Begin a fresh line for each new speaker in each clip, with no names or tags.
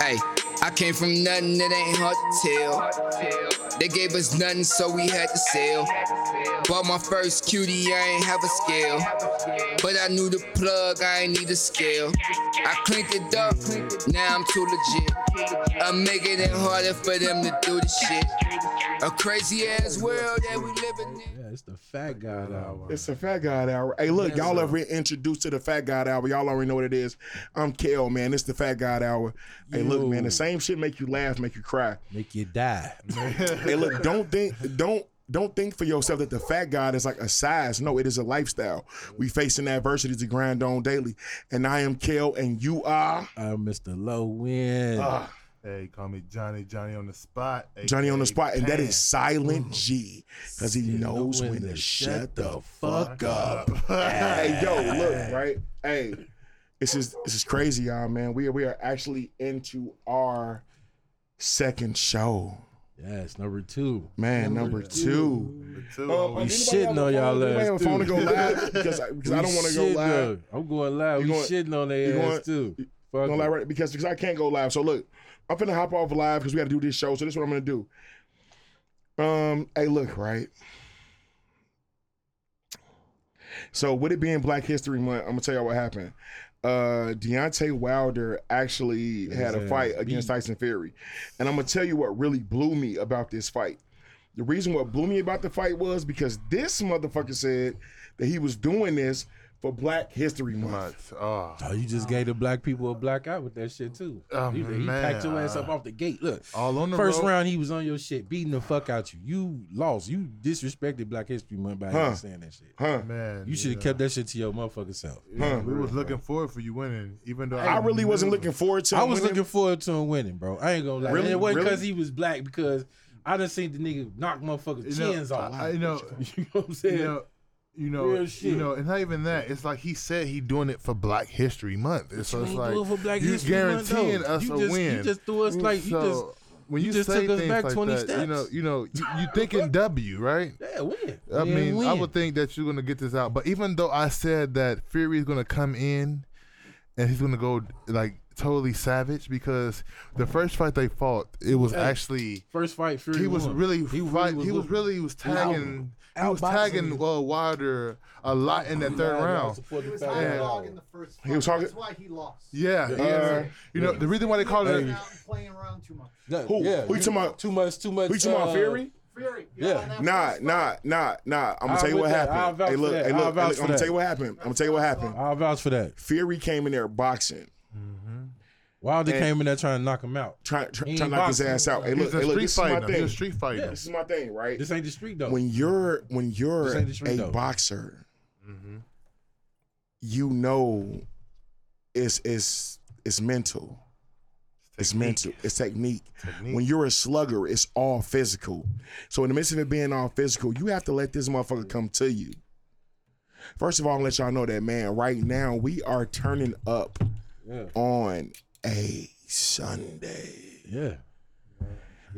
Hey, I came from nothing, it ain't hard to tell. They gave us nothing, so we had to sell. Bought my first cutie, I ain't have a scale. But I knew the plug, I ain't need a scale. I cleaned it up, now I'm too legit. I'm making it harder for them to do the shit. A crazy ass world that we living in.
Yeah, it's the Fat God hour.
It's the Fat God Hour. Hey, look,
Yes,
y'all
sir.
ever introduced to the Fat God Hour? Y'all already know what it is. I'm Kel, man. It's the Fat God Hour. Hey, look, man, the same shit make you laugh, make you cry.
Make you die.
hey, look, don't think, don't. Don't think for yourself that the fat God is like a size. No, it is a lifestyle. We facing adversity to grind on daily. And I am Kel, and you are
I'm Mr. Low Wind.
Ah.
Hey, call me Johnny. Johnny on the spot.
Johnny on the
aka
spot, and that is Silent G, because he
Still
knows
when
when
to
to
shut
shut
the
the
fuck
fuck up. hey, yo, look, right? Hey, this is this is crazy, y'all, man. We are we are actually into our second show,
Yes, number two.
man. Number, two.
Two.
Uh,
we
shitting on y'all
phone? Anybody
ass,
have a phone to go live because I, because I don't want to go
shitting
live.
on- I'm going live.
You
We
going-
shitting on
you
their
going-
ass too.
you
Fuck
No,
it.
like, right, because because I can't go live. So look, I'm finna hop off live because we got to do this show. So this is what I'm gonna do. Um, hey, look, right. So with it being Black History Month, I'm gonna tell y'all what happened. Uh, Deontay Wilder actually had a fight against. Tyson Fury, and I'm gonna tell you what really blew me about this fight. The reason what blew me about the fight was because this motherfucker said that he was doing this for Black History Month.
Months. Oh. Ah.
Oh, you just ah. gave the black people a black eye with that shit too.
Oh,
he, he packed your ass up off the gate. Look,
All on the
first
road.
round he was on your shit, beating the fuck out you. You lost. You disrespected Black History Month by
Huh.
saying that shit.
Huh?
Man,
You should have
yeah.
kept that shit to your motherfucking self.
Huh.
We was looking forward for you winning, even though
I really wasn't looking forward to.
I was
winning.
looking forward to him winning, bro. I ain't gonna lie.
Really?
And it wasn't
Really?
because he was black, because I done seen the nigga knock motherfuckers
You know,
chins off.
I- I know-
you know what I'm saying?
You know, you know,
Real
you know, and not even that. It's like he said he doing it for Black History Month. And so it's like
do it for Black
you
History Month,
guaranteeing
though.
us
You
a
just-
win.
You just threw us like you just
when
you
you,
just
say
took us
things
back
like
20
that, you know, you know, you, you thinking W, right?
yeah win.
I
Yeah,
mean, I would think that you're gonna get this out. But even though I said that Fury is gonna come in and he's gonna go like totally savage because the first fight they fought, it was
Hey,
actually
first fight. Fury
he was
won.
really
He
fight,
was
he was really he was tagging he was tagging
him.
uh, Wilder a lot in that third
Yeah, y'all
round.
He was
fact
high dog in the first
He was talking-
That's why he lost.
Yeah,
Yeah.
yeah.
Uh,
you know the reason why they call it.
out and playing around too much.
No,
Who?
Yeah,
Who you talking about?
Too much. Too much.
Who you talking about
uh,
Fury?
Fury.
Yeah.
in that
Nah,
first
nah, nah, nah. I'm gonna tell you what
with that. I'll
happened. Hey, look, hey,
I'll
look, hey,
vouch
look,
for
I'm gonna tell you what happened. I'm gonna tell you what happened.
I'll vouch for that.
Fury came in there boxing,
Wilder
And-
came in there trying to knock him out.
trying try,
He
trying to knock his ass out. Hey,
He's
look,
a
hey, look,
street
this is my
fighter. He's
thing.
a street fighter.
This is my thing, right?
This ain't the street though.
When you're when you're
This ain't the street,
a
though.
boxer,
Mhm.
you know, it's it's it's mental. It's mental. It's technique.
Technique.
When you're a slugger, it's all physical. So in the midst of it being all physical, you have to let this motherfucker come to you. First of all, I'll let y'all know that man, right now we are turning up
yeah,
on a Sunday.
yeah.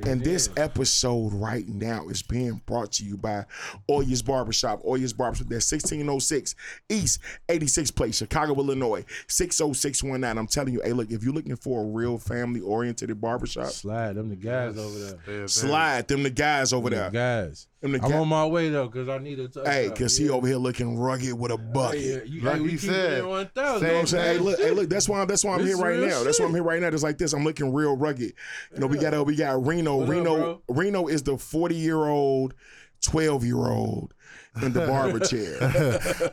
And this episode right now is being brought to you by Oyas Barbershop. Oyas Barbershop, that's 1606 East 86 Place, Chicago, Illinois, 60619. I'm telling you, hey, look, if you're looking for a real family oriented barbershop,
Slide them the guys over there.
Yeah,
slide them the guys over
Them the
there.
guys.
Them the
I'm
guys.
on my way though, cause I need a touchdown.
Hey, because he over here looking rugged with a bucket.
Hey, yeah, you,
Like
hey, we
he said,
at 1,000.
same
You know what I'm saying? Hey, look, hey, look, that's why that's why I'm
This
here right
real
now. That's why I'm here right now. Just like this. I'm looking real rugged. You know, we got uh, we got Reno.
What
Reno
bro?
Reno is the 40 year old, 12 year old in the barber chair.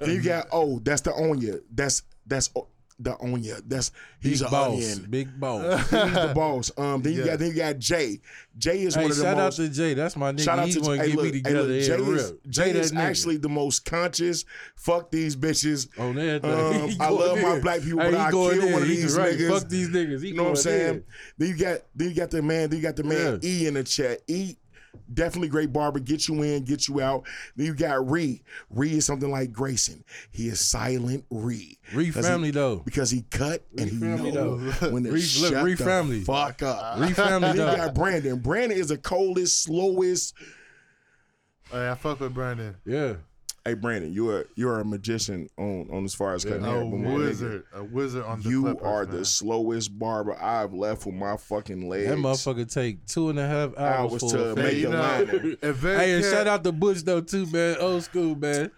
then you got oh, that's the Onya. That's that's o- the Onya. That's he's
Big
an
boss.
onion.
Big boss.
He's the boss. Um, then you
Yeah.
got then you got Jay. Jay is
hey,
one of the
shout
most.
out to Jay. That's my nigga.
Shout out
He's
to
gonna
hey,
get
look,
me
hey, look, Jay is, Jay
that
is actually the most conscious. Fuck these bitches.
on everything.
Um, I love my black people,
Hey,
but I kill
in.
one of
He
these
right.
niggas.
Fuck these niggas. He
You know what I'm saying?
in.
Then you got then you got the man, then you got the man
Yeah.
E in the chat. E definitely great barber, get you in, get you out. Then you got Ree. Ree is something like Grayson. He is silent Ree.
Ree
'Cause
family
he,
though.
Because he cut and he
family,
knows when to
Ree-
shut
look, Ree
the
family.
fuck up. Ah.
Ree family
Then you got Brandon. Brandon is the coldest, slowest.
Hey, I fuck with Brandon.
Yeah.
Hey Brandon, you are you are a magician on on as far as cutting hair.
A
but my nigga,
wizard, a wizard on the
You
clippers,
are
man.
the slowest barber I've left with my fucking legs.
That motherfucker take two and a half hours,
Hours to make a line.
Hey, and shout out to Butch though too, man. Old school, man.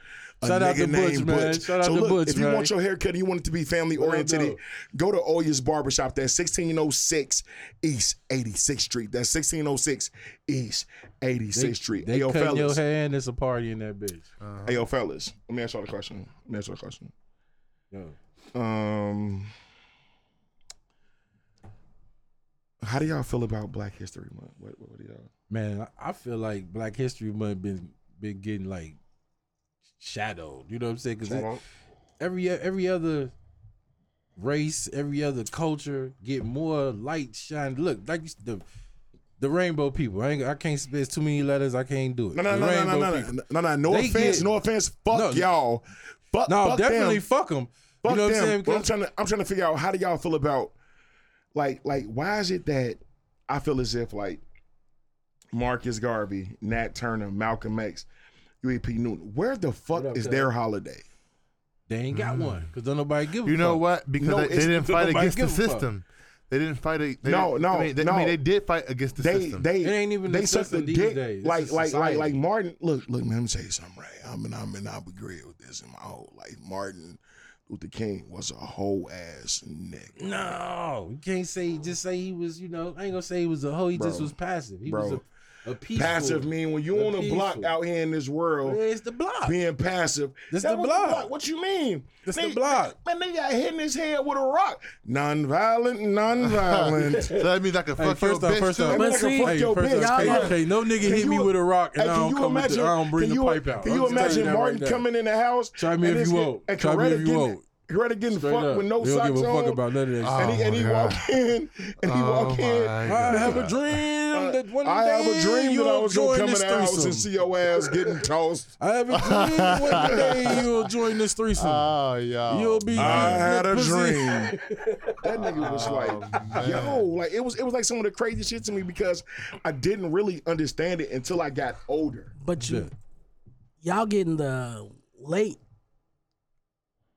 A
Shout out
nigga
to Butch,
named
man.
Butch.
Shout out
so
to
look,
Butch,
if you
man.
want your haircut and you want it to be family oriented, go to Oyas Barbershop. That's 1606 East 86th Street. That's 1606 East 86th Street.
They
hey, yo,
cutting your
fellas.
hair and it's a party in that bitch.
Hey, yo, fellas. Let me ask y'all a question. Let me ask y'all a question.
Yo.
Um, how do y'all feel about Black History Month? What, what, what do y'all?
Man, I- I feel like Black History Month been been getting like shadowed. You know what I'm saying? Because every every other race, every other culture get more light shine. Look, like the the rainbow people. I ain't, I can't spend too many letters. I can't do it.
No, no, no, no, no, no, no, no, no. No offense,
get-
no offense. Fuck
No.
y'all. Fuck,
No,
fuck
definitely
them.
fuck them.
Fuck
you know what
them.
I'm saying?
But I'm trying to I'm trying to figure out how do y'all feel about like like why is it that I feel as if like Marcus Garvey, Nat Turner, Malcolm X, Huey P. Newton, where the fuck
up,
is
cuz?
their holiday?
they ain't got mm. one because don't nobody give. a
You know
fuck.
what? Because
No,
they,
it's-
they didn't fight
nobody
against the
give a fuck.
system. They didn't fight. A, they
No,
didn't-
no,
I mean, they, I
no.
mean, they did fight against the
They
system.
they
It ain't even
they
the
suck the
system these
dick
days. It's
like
just
like like
society.
like Martin. Look look man, let me tell you something, right? I mean I'm in I've agreed with this in my whole life. Martin Luther King was a whole ass nigga.
No, you can't say just say he was. You know, I ain't gonna say he was a hoe. He just
Bro.
was passive. He
Bro.
was a, a peaceful.
Passive mean when you
A
on a block out here in this world.
It's the block.
being passive.
This
That
the
was
block.
What you mean?
This the block.
Man, they got hit in his head with a rock. Non-violent, non-violent.
so that means I can
Hey,
fuck
first
your
off,
bitch
first
too?
off,
That
But see-
fuck
hey, first
bitch.
off, hey, hey, no nigga
Can
hit me with a rock and
Hey,
I
can
don't
you
come with
imagine?
the, I don't bring
can
the
you,
pipe out.
Can you imagine Martin coming in the house?
Try me if you
kid-
won't.
And
Try me if you
getting,
won't.
Coretta getting
Straight
fucked
up.
with no
He don't
socks
give a fuck
on.
about none of that
Oh,
and he, and he oh
my
walk in, and he
Oh,
walk in.
my
I have a dream uh, that one
I have a
day
dream that I
you'll
was gonna
join
come in
this
the house
threesome.
and see your ass getting tossed.
I have a dream one day you'll join this threesome.
Oh, yeah.
You'll be.
I
eating
had
the
a
pussy.
dream. That nigga was oh, like, yo, like it was it was like some of the crazy shit to me because I didn't really understand it until I got older.
But you, y'all getting the late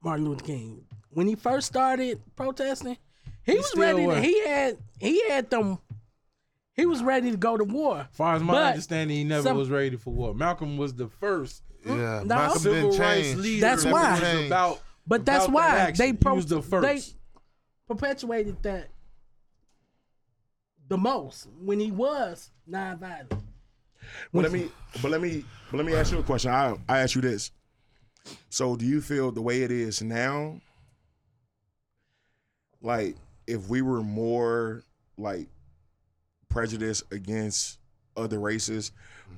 Martin Luther King when he first started protesting. He, was ready. To, he had he had them. He was ready to go to war.
far as my
But
understanding, he never
some-
was ready for war. Malcolm was the first
Yeah,
No.
Malcolm
civil rights
change.
leader.
That's
that
why.
was
Change.
about.
But that's
about
why
that
they pro-
was the first.
they perpetuated that the most when he was nonviolent.
But let me but let me but let me ask you a question. I I ask you this. So do you feel the way it is now? Like if we were more like prejudiced against other races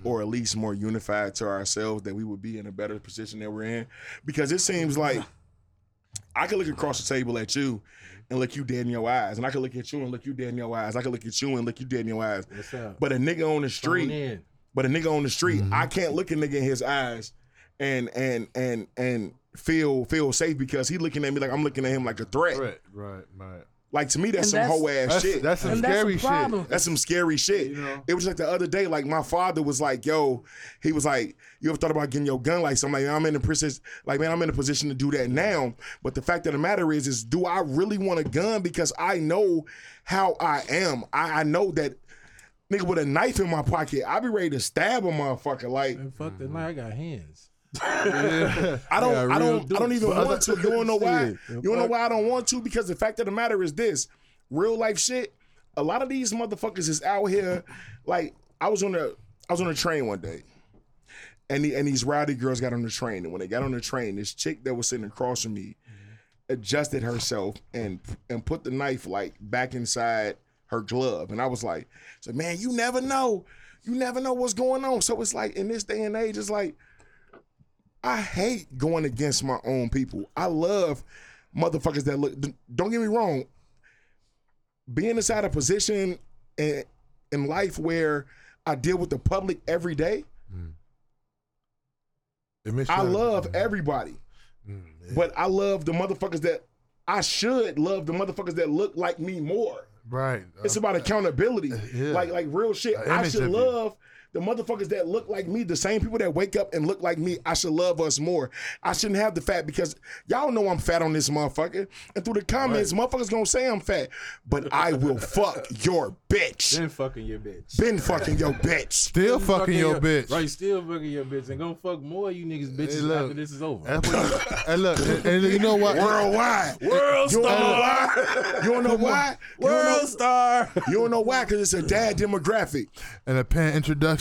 or at least more unified to ourselves that we would be in a better position that we're in? Because it seems like I could look across the table at you and look you dead in your eyes and I could look at you and look you dead in your eyes. I could look at you and look you dead in your eyes. But a nigga on the street but a nigga on the street,
Mm-hmm.
I can't look a nigga in his eyes and and and and feel feel safe because he looking at me like I'm looking at him like a threat.
Right, right, right.
Like to me, that's
And
some whole ass
That's,
shit.
that's some
And
scary
a
shit.
problem.
That's some scary shit.
You know?
It was like the other day, like my father was like, "Yo," he was like, "You ever thought about getting your gun license?" I'm like, "I'm in a position, like, man, I'm in a position to do that now." But the fact of the matter is, is do I really want a gun? Because I know how I am. I, I know that nigga with a knife in my pocket, I be ready to stab a motherfucker. Like,
Man, fuck that. Mm-hmm. Now I got hands.
I don't,
Yeah,
I don't, I don't even
But
want to. You don't know why? You don't know why I don't want to? Because the fact of the matter is this: real life shit. A lot of these motherfuckers is out here. Like I was on the, I was on a train one day, and the, and these rowdy girls got on the train, and when they got on the train, this chick that was sitting across from me adjusted herself and and put the knife like back inside her glove, and I was like, so man, you never know, you never know what's going on. So it's like in this day and age, it's like. I hate going against my own people. I love motherfuckers that look. Don't get me wrong. Being inside a position in, in life where I deal with the public every day,
It
I love everybody.
Mm.
But I love the motherfuckers that I should love the motherfuckers that look like me more.
Right.
It's
Uh,
about accountability.
yeah.
Like like real shit.
An
I should
love. you.
Love the motherfuckers that look like me, the same people that wake up and look like me, I should love us more. I shouldn't have the fat because y'all know I'm fat on this motherfucker. And through the comments, motherfuckers gonna say I'm fat. But I will fuck your bitch.
Then fucking your bitch.
Been fucking your bitch.
Still fucking your bitch.
Right, still fucking your bitch. And gonna fuck more of you niggas bitches
Hey, look.
after this is over.
That's what you- hey, look, and, and you know what?
Worldwide.
World
You don't know why? You don't know why? You don't know,
World star.
you don't know why? Because it's a dad demographic.
And the pen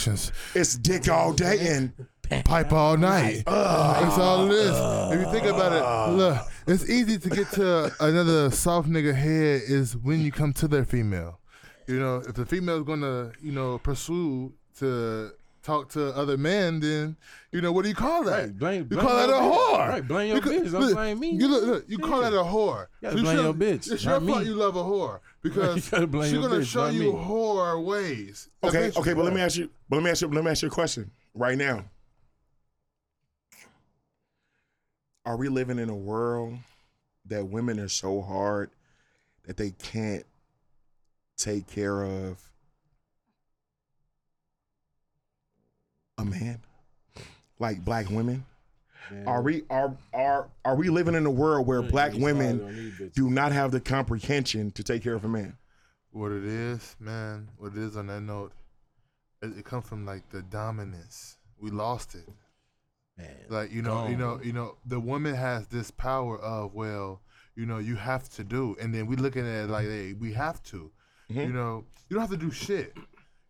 introductions.
It's dick all day and
pipe all night. That's all it is. If you think about it, look, it's easy to get to another soft nigga head is when you come to their female. You know, if the female is gonna, you know, pursue to talk to other men, then you know what do you call that?
Right, blame-
you
blame
call that a
bitch.
whore.
Right, blame your
Because-
bitch, don't
look,
blame me.
You look, look, you call that a whore.
gotta
you
blame
should-
your bitch,
It's your
me.
fault you love a whore because
You gotta blame
she's gonna
bitch,
show you
me.
whore ways.
Okay, okay, but let me ask you. But let me ask you. Let me ask you a question right now. Are we living in a world that women are so hard that they can't take care of a man, like black women? Are we are are are we living in a world where black women do not have the comprehension to take care of a man?
What it is, man, what it is on that note, it, it comes from like the dominance. We lost it.
Man,
Like you know, you know, you know, the woman has this power of well, you know, you have to do, and then we looking at it like, hey, we have to. Mm-hmm. You know, you don't have to do shit.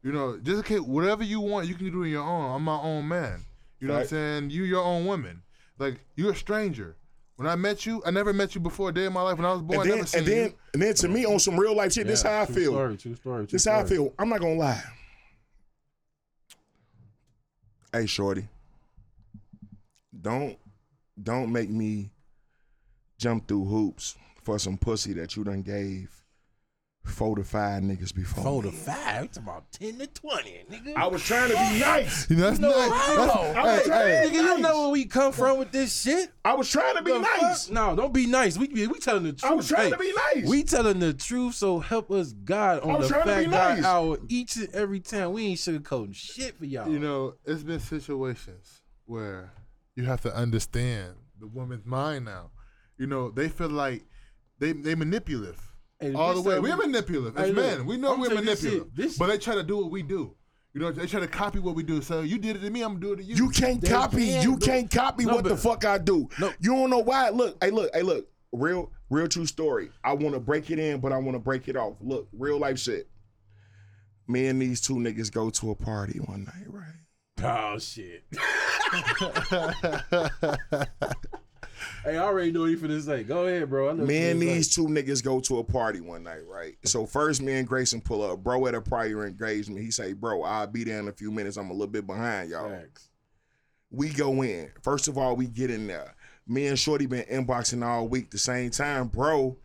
You know, just in case whatever you want, you can do on your own. I'm my own man. You know what I'm saying? You your own woman. Like you're a stranger. When I met you, I never met you before a day in my life. When I was born,
And
I
then
never seen
and then
you.
and then to me on some real life shit, this how I
true
feel.
Story, true story. True
This how I feel. I'm not gonna lie. Hey, shorty, don't don't make me jump through hoops for some pussy that you done gave four to five niggas before.
Four
me.
to five. It's about ten to twenty, nigga.
I was trying to be nice.
You know, that's
No,
nice.
I
That's-
know.
I was
hey,
trying
hey,
to
Nigga,
be
you know where we come from with this shit.
I was trying to be
The
nice.
fuck? No, don't be nice. We we telling the truth.
I was trying
Hey,
to be nice.
We telling the truth, so help us God on the
trying to be
fact God
nice.
hour each and every time. We ain't sugarcoating shit for y'all.
You know, it's been situations where you have to understand the woman's mind now. You know, they feel like they they manipulative
Hey,
all the way. We're
we-
manipulative
Hey,
as
look,
men. We know
I'm
we're
telling you this
manipulative,
shit, this-
but they try to do what we do. You know, they try to copy what we do. So you did it to me, I'm gonna do it to you.
You can't
They
copy.
can't
you
do-
can't copy
No,
what the fuck I do.
No.
You don't know why. Look, hey, look, hey, look. Real, real true story. I want to break it in, but I want to break it off. Look, real life shit. Me and these two niggas go to a party one night, right?
Oh shit. hey, I already know what you finna say. Go ahead, bro. I know
Me and
finna say.
these two niggas go to a party one night, right? So first, me and Grayson pull up. Bro at a prior engagement. He say, "Bro, I'll be there in a few minutes. I'm a little bit behind y'all."
Facts.
We go in. First of all, we get in there. Me and Shorty been inboxing all week. The same time, bro,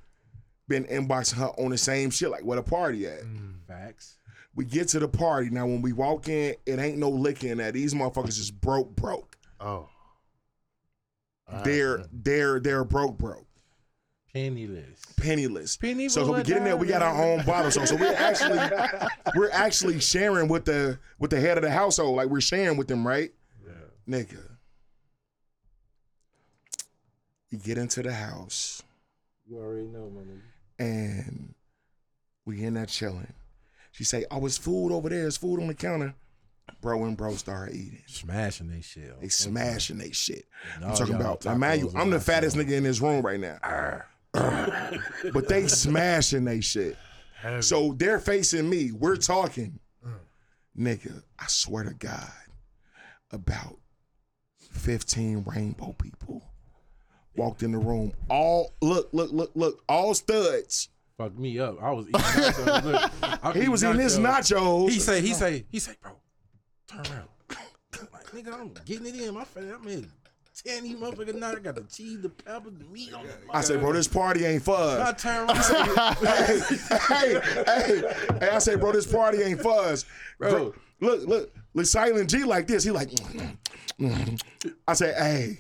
been inboxing her on the same shit. Like, where the party at?
Mm, facts.
We get to the party. Now, when we walk in, it ain't no licking in there. These motherfuckers is broke, broke.
oh,
They're they're they're broke, broke.
Penniless.
penniless.
Penny
so
for
we get in there, we got our own bottle. So, so we're actually we're actually sharing with the with the head of the household. Like we're sharing with them, right? Yeah. Nigga. We get into the house
You already know, my nigga.
and we in there chilling. She say, "Oh, it's food over there. It's food on the counter." Bro and bro start eating.
Smashing they shit.
They smashing they shit.
No,
I'm talking
y'all
about. Now, mind you, I'm the fattest
sauce.
nigga in this room right now. but they smashing they shit. So they're facing me. We're talking. Mm. Nigga, I swear to God, about 15 rainbow people walked in the room. All look, look, look, look, all studs.
Fucked me up. I was eating nachos. Look,
He was eating his nachos.
He say, he say, he say, bro, turn around. like, nigga, I'm getting it in. My face, I'm in ten these motherfuckers now. I got the cheese, the pepper, the meat on the
I said, bro, this party ain't for
I turn around.
hey, hey, hey, hey, I say, bro, this party ain't for us.
Bro.
Look, look, look, Silent G like this. He like, mm, mm. I say, hey,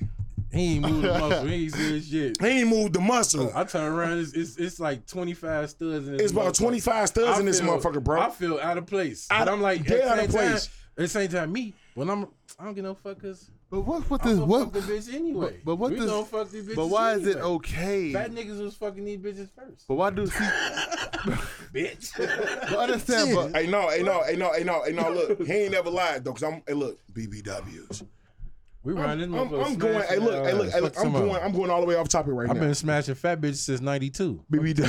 he ain't moved the muscle. He ain't said shit.
he ain't moved the muscle.
I turn around. It's, it's, it's like 25 studs in this
It's about 25 studs
I
in this
feel-
motherfucker, bro.
I feel out of place.
Out
but I'm like,
dead out of
same time,
place.
At the same time, me when I'm, I don't get no fuckers.
But what with
I'm
this?
gonna
What?
fuck the bitch anyway.
But, but what
we
this?
gonna fuck these bitches
But why is it okay?
Fat niggas was fucking these bitches first.
But why do see?
bitch.
But I understand, but
Hey no, hey no, hey no, hey no, hey no. Look, he ain't never lied though. Cause I'm, hey look, BBWs.
We
I'm,
running.
I'm, I'm going. Hey look, hey uh, look, hey look. I'm going. I'm going all the way off topic right now.
I've been smashing fat bitches since '92.
BBW.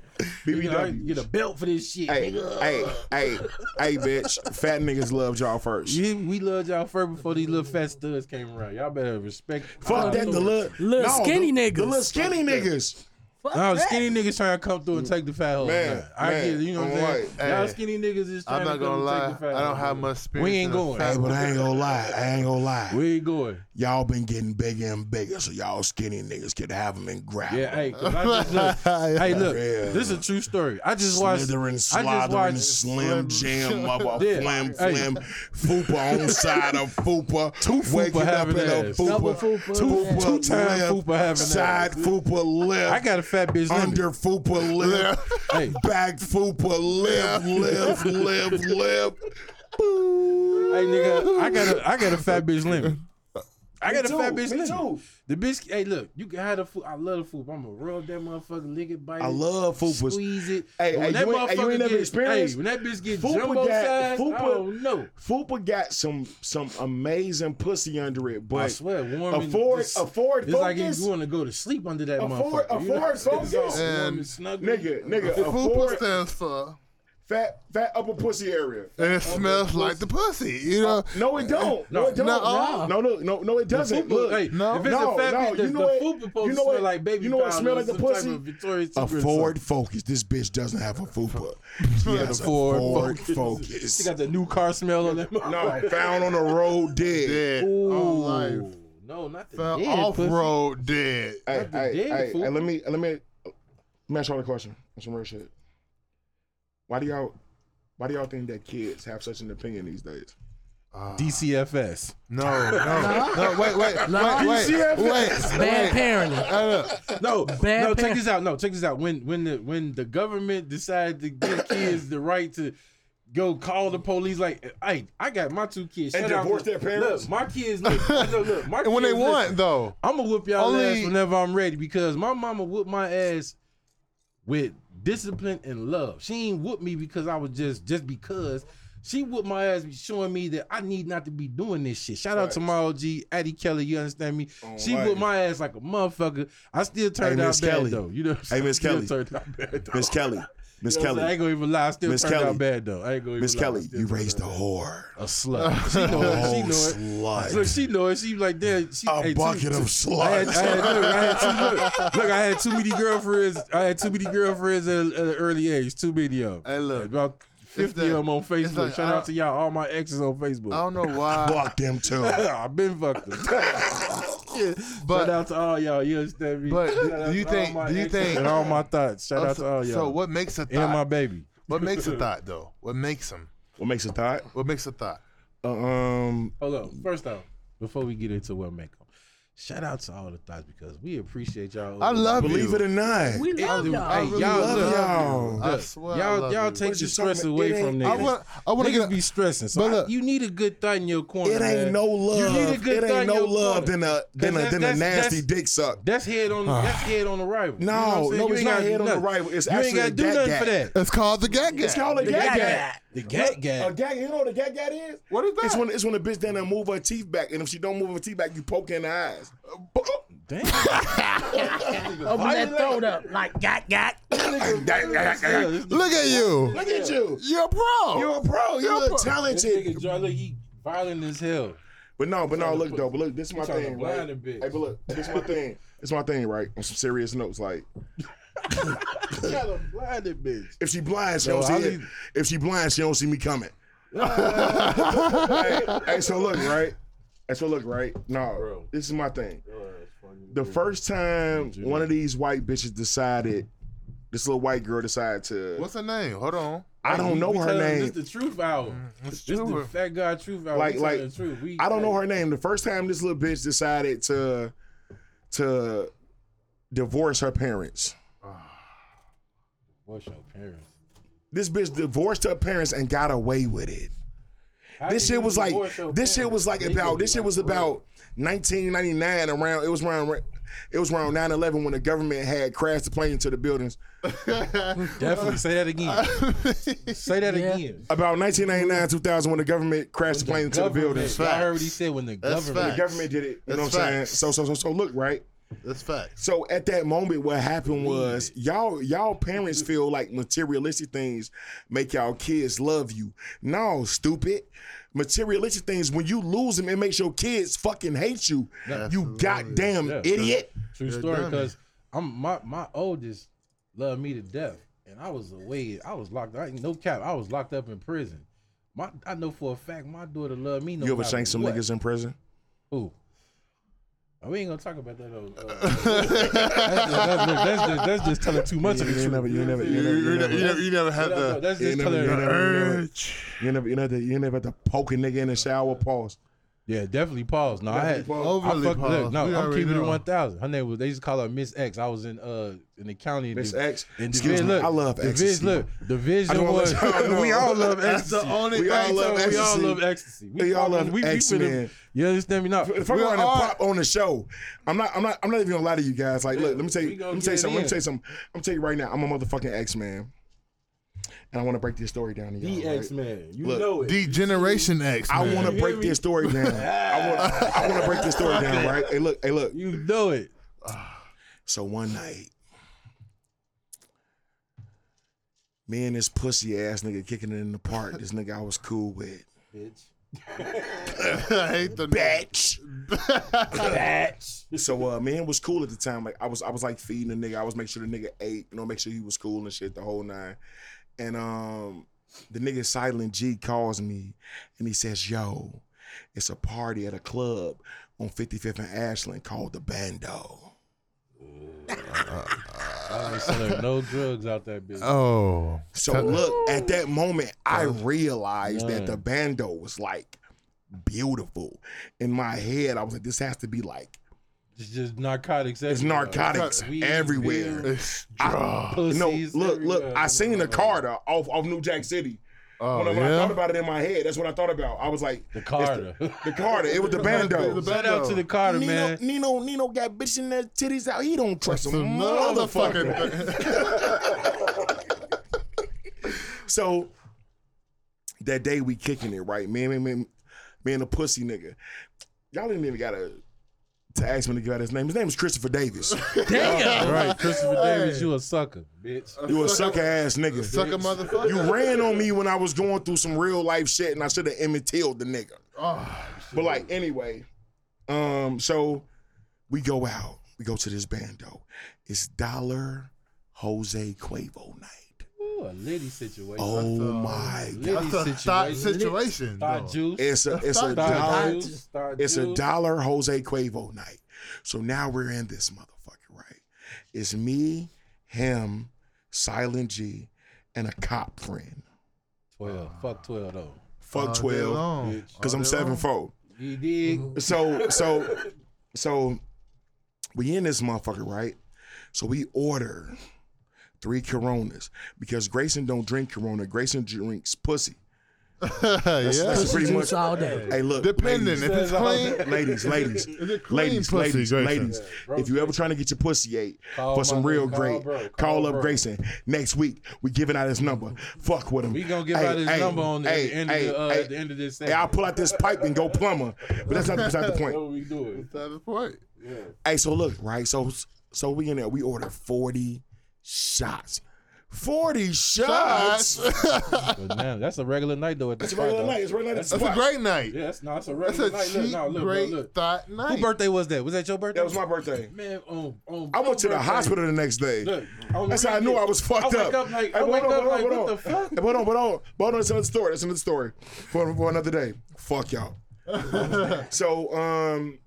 You know,
BBW.
get a belt for this shit.
Hey, hey, hey, hey, bitch. Fat niggas loved y'all first.
You, we loved y'all first before these little fat studs came around. Y'all better respect.
Fuck that, the little,
Little
no,
skinny
the,
niggas.
The little skinny niggas.
Fuck
No,
that.
skinny niggas trying to come through and take the fat hoes.
Man,
Man, I
man,
get it. You know what I'm
I'm
saying?
right.
Y'all
Hey,
skinny niggas is trying
I'm not
to
gonna
come
lie.
and take the fat
I don't
hoes.
have much spirit.
We ain't
in a
going.
fat
Hey, but I ain't gonna lie. I ain't gonna lie.
We ain't going.
Y'all been getting bigger and bigger, so y'all skinny niggas could have them and grab
Yeah,
them.
hey, 'cause I just look, hey, look,
Yeah.
this is a true story. I just watched.
Slithering,
I just
slothering,
watched.
slim jam, mother,
Yeah.
flim,
Hey.
flim, fupa on side of fupa, two
fupa having ass.
Double
fupa,
fupa.
two
Yeah.
fupa,
Two-time
lip,
fupa having
side
ass.
fupa lip,
I got a fat bitch.
under fupa lip,
Hey,
back fupa lip, lip, lip, lip.
hey, nigga, I got a, I got a fat bitch limit. I got a fat bitch
me too.
The bitch, hey, look, you can have the food. I love the food. I'm gonna rub that motherfucker, lick it, bite it.
I love fupas.
Squeeze it.
Hey,
But
hey,
when that
you ain't- hey, you ain't never
get,
experienced-
Hey, when that bitch get
Fupa
jumbo
got-
size,
Fupa-
I don't know.
Fupa got some some amazing pussy under it, but
I swear, warm
a
and
Ford,
just-
a Ford
It's like you want to go to sleep under that
A Ford-
motherfucker.
a
you know?
Ford
It's
Focus?
warm
And-
and snug.
nigga, nigga, a
Fupa
Ford
stands for,
fat fat upper pussy area.
and it smells like the pussy. You uh, know,
No, it don't. No, it don't.
No.
No, no, no, no, it doesn't.
Fupa,
Look,
hey,
no,
if it's
no,
a fat
no,
bitch,
you know
the
what-
fupa
you know
smell
what-
like baby
you know what
powder
smell like a pussy? a Ford Focus. This bitch doesn't have a fupa. She has a
Ford
Ford
Focus.
Focus.
She got the new car smell on that.
No, found on the road dead.
dead
Ooh,
on life.
no, not the
Fell
dead
off road dead.
Hey, hey, hey, hey, let me let me let me ask y'all a question. on Some real shit. Why do y'all why do y'all think that kids have such an opinion these days? Ah.
DCFS.
No, no, no. Wait, wait,
No.
wait, wait,
DCFS.
wait.
Bad parenting.
Hey, look.
No,
Bad
no. Check
parent-
this out. No, check this out. When when the when the government decided to give kids the right to go call the police, like, hey, I got my two kids
And
Shout
divorce
to-
their parents?
Look, my kids. Look, look, look, my
And when they want
listen,
though,
I'm gonna whoop y'all
Only-
ass whenever I'm ready because my mama whooped my ass with discipline and love. She ain't whoop me because I was just just because. She whooped my ass, showing me that I need not to be doing this shit. Shout out to my OG, Addie Kelly. You understand me?
On
she
life.
whooped my ass like a motherfucker. I still turned
Hey,
out bad
Kelly.
though. You know,
Hey, Miss Kelly.
turned out bad, though.
Miss Kelly. Miss
You know saying? I
Kelly.
ain't gonna even lie. I still
Miss
turned
Kelly.
out bad though. I ain't gonna even
Miss Kelly, you raised a whore.
a slut. She know it. She know it.
slut.
Look, she know it. She like, damn. She,
A
hey,
bucket
two,
of sluts.
I had, I had, look, I had two, look, look, I had too many girlfriends. I had too many girlfriends at, at an early age. Too many of them.
Hey, look.
about fifty
that-
of them on Facebook.
like,
Shout out to y'all, all my exes on Facebook.
I don't know why,
Block them too.
I've been fucked them. Yeah.
but
Shout out to all y'all. You understand me?
But do you think-
my
do you think-
and all my thoughts? Shout out to all y'all.
so what makes a thought?
And my baby.
What makes a thought though? What makes them?
What makes a thought?
What makes a thought?
Uh, um,
Hold on. First off, before we get into what make them, shout out to all the thoughts because we appreciate y'all.
I love you.
believe
you.
it or not.
We love
Hey,
y'all.
I really
y'all
love
y'all.
I swear
y'all,
love
y'all take
What
the stress away from
It
niggas.
I want. I want to get.
be stressing, so
But
I-
look-
you need a good thought in your corner.
It ain't
man.
no love.
You need a good
it ain't no love
corner.
than a than a than a nasty
that's-
dick suck.
That's head on. that's head on arrival. You know I'm
No, no, it's
ain't
not
gotta do
head on
nothing.
arrival. It's
you ain't gotta do nothing for that.
It's called the gag
It's called a
The
gat
gat
gat.
gat. The gat gat.
A gag, you know what a gat gat is?
What is that?
It's
that?
when it's when a bitch down there move her teeth back, and if she don't move her teeth back, you poke her in the eyes.
Damn.
Open that throat up like got got.
Look
Look at you.
Look at you.
You're a pro.
You're a pro. You're,
You're a
a.
This
talented.
nigga, Joe, look, he violent as hell.
But no, but no, look though. But look, this is my thing,
blind
right? Hey, but look, this is my thing. This is my thing, right? On some serious notes, like
Got a blinded bitch.
if she blind, she
Yo,
don't
I
see it.
need-
If she blind, she don't see me coming. hey, hey, so look, right? Hey, so look, right? No,
Bro.
this is my thing. The first time one of these white bitches decided, this little white girl decided to,
What's her name? Hold on.
I don't know her
telling
name.
This the truth hour.
Mm, it's
This the
true.
fat guy truth hour.
Like-
We telling
like,
the truth. We,
I don't know her name. The first time this little bitch decided to, to divorce her parents.
What's your parents?
This bitch divorced her parents and got away with it. This shit was like this shit was like about this shit was about 1999 around it was around it was around 9/11 when the government had crashed the plane into the buildings.
Definitely say that again. say that
Yeah.
again.
About 1999 2000 when the government crashed the plane into the
Government-
buildings.
I heard what he said when the
That's
government.
fact.
The government did it. You know
That's
what I'm saying? So so so so look right.
That's fact.
So at that moment, what happened was y'all y'all parents feel like materialistic things make y'all kids love you. No, stupid. Materialistic things when you lose them, it makes your kids fucking hate you. You goddamn
Yeah.
idiot.
True
You're
story, because I'm my my oldest loved me to death, and I was away. I was locked. I ain't no cap. I was locked up in prison. My I know for a fact my daughter loved me. No
You ever
matter
shanked some
what.
niggas in prison?
Who? Oh, we ain't gonna talk about that. Though. Uh, that's, just, that's, that's, just, that's just telling too much of the
You
truth.
never, you never,
You,
you never, you
you,
never,
you never, you never had
No, no,
the
that's just telling.
you never-
urge.
you never, you never, you never had to poke a nigga in the shower. Pause.
Yeah, definitely pause. No, I had.
Definitely pause.
Overly
I fucked, look,
pause.
no,
We
I'm
already
keeping it one thousand. Her name was. They used to call her Miss X. I was in uh in the county.
Miss X.
in
Excuse
division-
me,
look,
I love
division,
ecstasy.
Look, division
I don't
was.
let y'all know.
we all love
That's
ecstasy.
the only
We
thing.
all love
So we all love ecstasy.
We all love
we- we
X-Men.
You understand me now?
If I'm going to pop on the show, I'm not. I'm not. I'm not even gonna lie to you guys. Like, look, let me tell you. Let me tell you something. Let me tell you something. I'm gonna tell you right now. I'm a motherfucking X man, and I want to break this story down to y'all.
The
right?
X Man. You
Look,
know it.
Degeneration X.
I want to break
me?
this story down. I want. I want to break this story down. Right? Hey, look. Hey, look.
you know it.
So one night, me and this pussy ass nigga kicking it in the park. This nigga I was cool with.
Bitch.
I hate the
Bitch.
Bitch.
So uh man was cool at the time. Like I was I was like feeding the nigga. I was making sure the nigga ate, you know, make sure he was cool and shit the whole nine. And um the nigga Silent G calls me and he says, Yo, it's a party at a club on 55th and Ashland called the Bando.
I ain't selling no drugs out that bitch.
Oh.
So look, at that moment, I realized that the Bando was like beautiful. In my head, I was like, this has to be like
It's just narcotics.
it's
everywhere.
narcotics
Weed,
everywhere.
beer,
It's
I- no,
pussies
look, look. I seen the oh. Carter off, off New Jack City.
Oh,
when, I, when I thought about it in my head, that's what I thought about. I was like,
The
it's
Carter.
The, the Carter. It was the Bando.
The
Shout out to the Carter,
Nino,
man.
Nino, Nino got bitch in their titties out. He don't trust a
Some
motherfucker. So that day we kicking it, right? man, man, man, me and the pussy nigga. Y'all didn't even gotta to ask me to give out his name. His name is Christopher Davis. Damn.
All right, Christopher Davis, you a sucker, bitch.
You a sucker ass nigga.
Sucker motherfucker.
You ran on me when I was going through some real life shit, and I should have Emmett Tilled the nigga.
Oh,
But like anyway, um, so we go out. We go to this bando. It's Dollar Jose Cuervo night.
Ooh, a litty situation.
Oh
uh,
my god.
Litty
That's a thought situation,
Star
though.
juice.
It's a it's a dollar
juice.
It's a dollar Jose Cuervo night. So now we're in this motherfucker, right? It's me, him, Silent G, and a cop friend.
Twelve. Fuck twelve though.
Fuck
all
twelve. Because I'm
day
seven
long.
four.
You dig?
So so so we in this motherfucker, right? So we order three Coronas because Grayson don't drink Corona. Grayson drinks pussy.
yeah.
that's pretty much.
all day.
Hey, look,
Depending
ladies,
if it's clean.
ladies, ladies,
Is clean
ladies,
pussy,
ladies,
Grayson?
ladies.
bro,
If you ever trying to get your pussy ate for some real
nigga, call
great,
bro,
call,
call
up
bro.
Grayson next week. We giving out his number. Fuck with him.
We gonna give
Hey,
out his
hey,
number on the,
hey,
the end
hey,
of the, uh,
hey,
the end of this.
Hey, I'll pull out this pipe and go plumber. But that's not beside the point.
what we doing.
That's the point. Yeah.
Hey, so look, right? So so we in there, we order 40 shots. 40 shots.
But man, that's a regular night though. At the
It's a
spot,
regular
though.
night. It's a regular night. at the
That's a
spot.
great night.
Yeah, that's no, it's a
That's
regular
a
night. Look,
cheap,
no, look,
great
look, look.
thought night.
Who birthday was that? Was that your birthday?
That was my birthday.
man. On, on
I went um, to the
birthday.
hospital the next day.
Look, on
That's how I knew I was fucked
I wake
up.
up like,
Hey,
I
hold
wake
on,
up like,
hold
what
on.
the fuck?
Hey, hold on, hold on. Hold on, that's another story. That's another story for, for another day. Fuck y'all. so, um,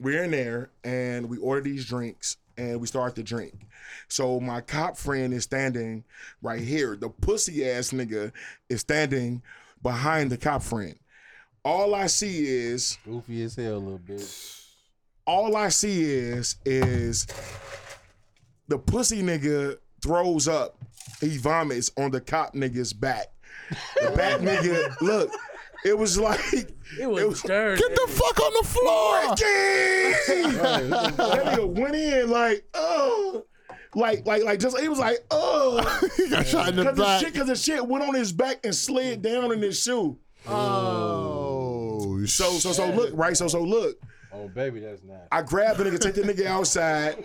we're in there and we order these drinks and we start to drink. So my cop friend is standing right here. The pussy ass nigga is standing behind the cop friend. All I see is
Goofy as hell, little bitch.
all I see is is the pussy nigga throws up he vomits on the cop nigga's back. The back nigga, look, it was like
It was,
It was-
dirty.
Get the fuck on the floor.
that nigga went in like, oh, like, like, like, just he was like, oh,
he got shot in the
because the
back.
shit, because the shit went on his back and slid down in his shoe.
Oh,
So, so, so look, right? So, so look,
Oh baby, that's not.
I grabbed the nigga, take the nigga outside.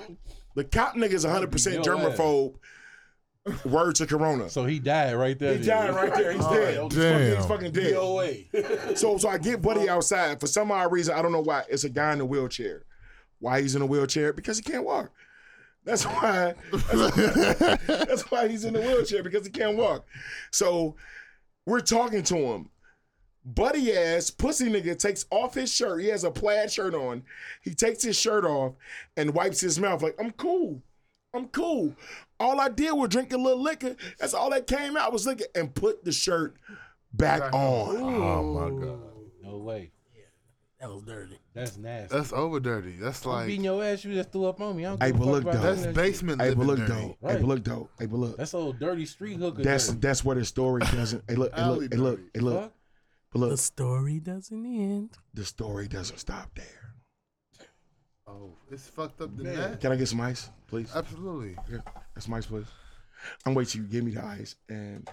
The cop nigga is 100 percent
germaphobe. ass.
Germaphobe. Word to Corona.
So he died right there.
He died right there. He's oh, dead.
Oh, damn.
He's fucking dead.
DOA.
So, so I get Buddy outside for some odd reason. I don't know why. It's a guy in a wheelchair. Why he's in a wheelchair? Because he can't walk. That's why. That's, that's why he's in the wheelchair because he can't walk. So we're talking to him. Buddy ass pussy nigga takes off his shirt. He has a plaid shirt on. He takes his shirt off and wipes his mouth like I'm cool. I'm cool. All I did was drink a little liquor. That's all that came out I was liquor and put the shirt back on.
Oh my god,
no way.
That was dirty.
That's nasty.
that's over dirty. That's
I'm
like
beating your ass. You just threw up on me. I don't
Hey,
give a
but
fuck
look,
about
though.
none
that's
that shit.
basement
Hey, but
living
look
dirty.
though. Hey,
Right.
but look though. Hey, but look.
That's old dirty street hooker.
That's
dirty.
that's what the story doesn't. Hey, look. Hey, look. Hey, look.
dirty.
Hey, look.
Fuck.
But
The
look.
story doesn't end.
The story doesn't stop there.
Oh, it's fucked up than
Man.
that.
Can I get some ice, please?
Absolutely.
Yeah, Get some ice, please. I'm waiting till you give me the ice. And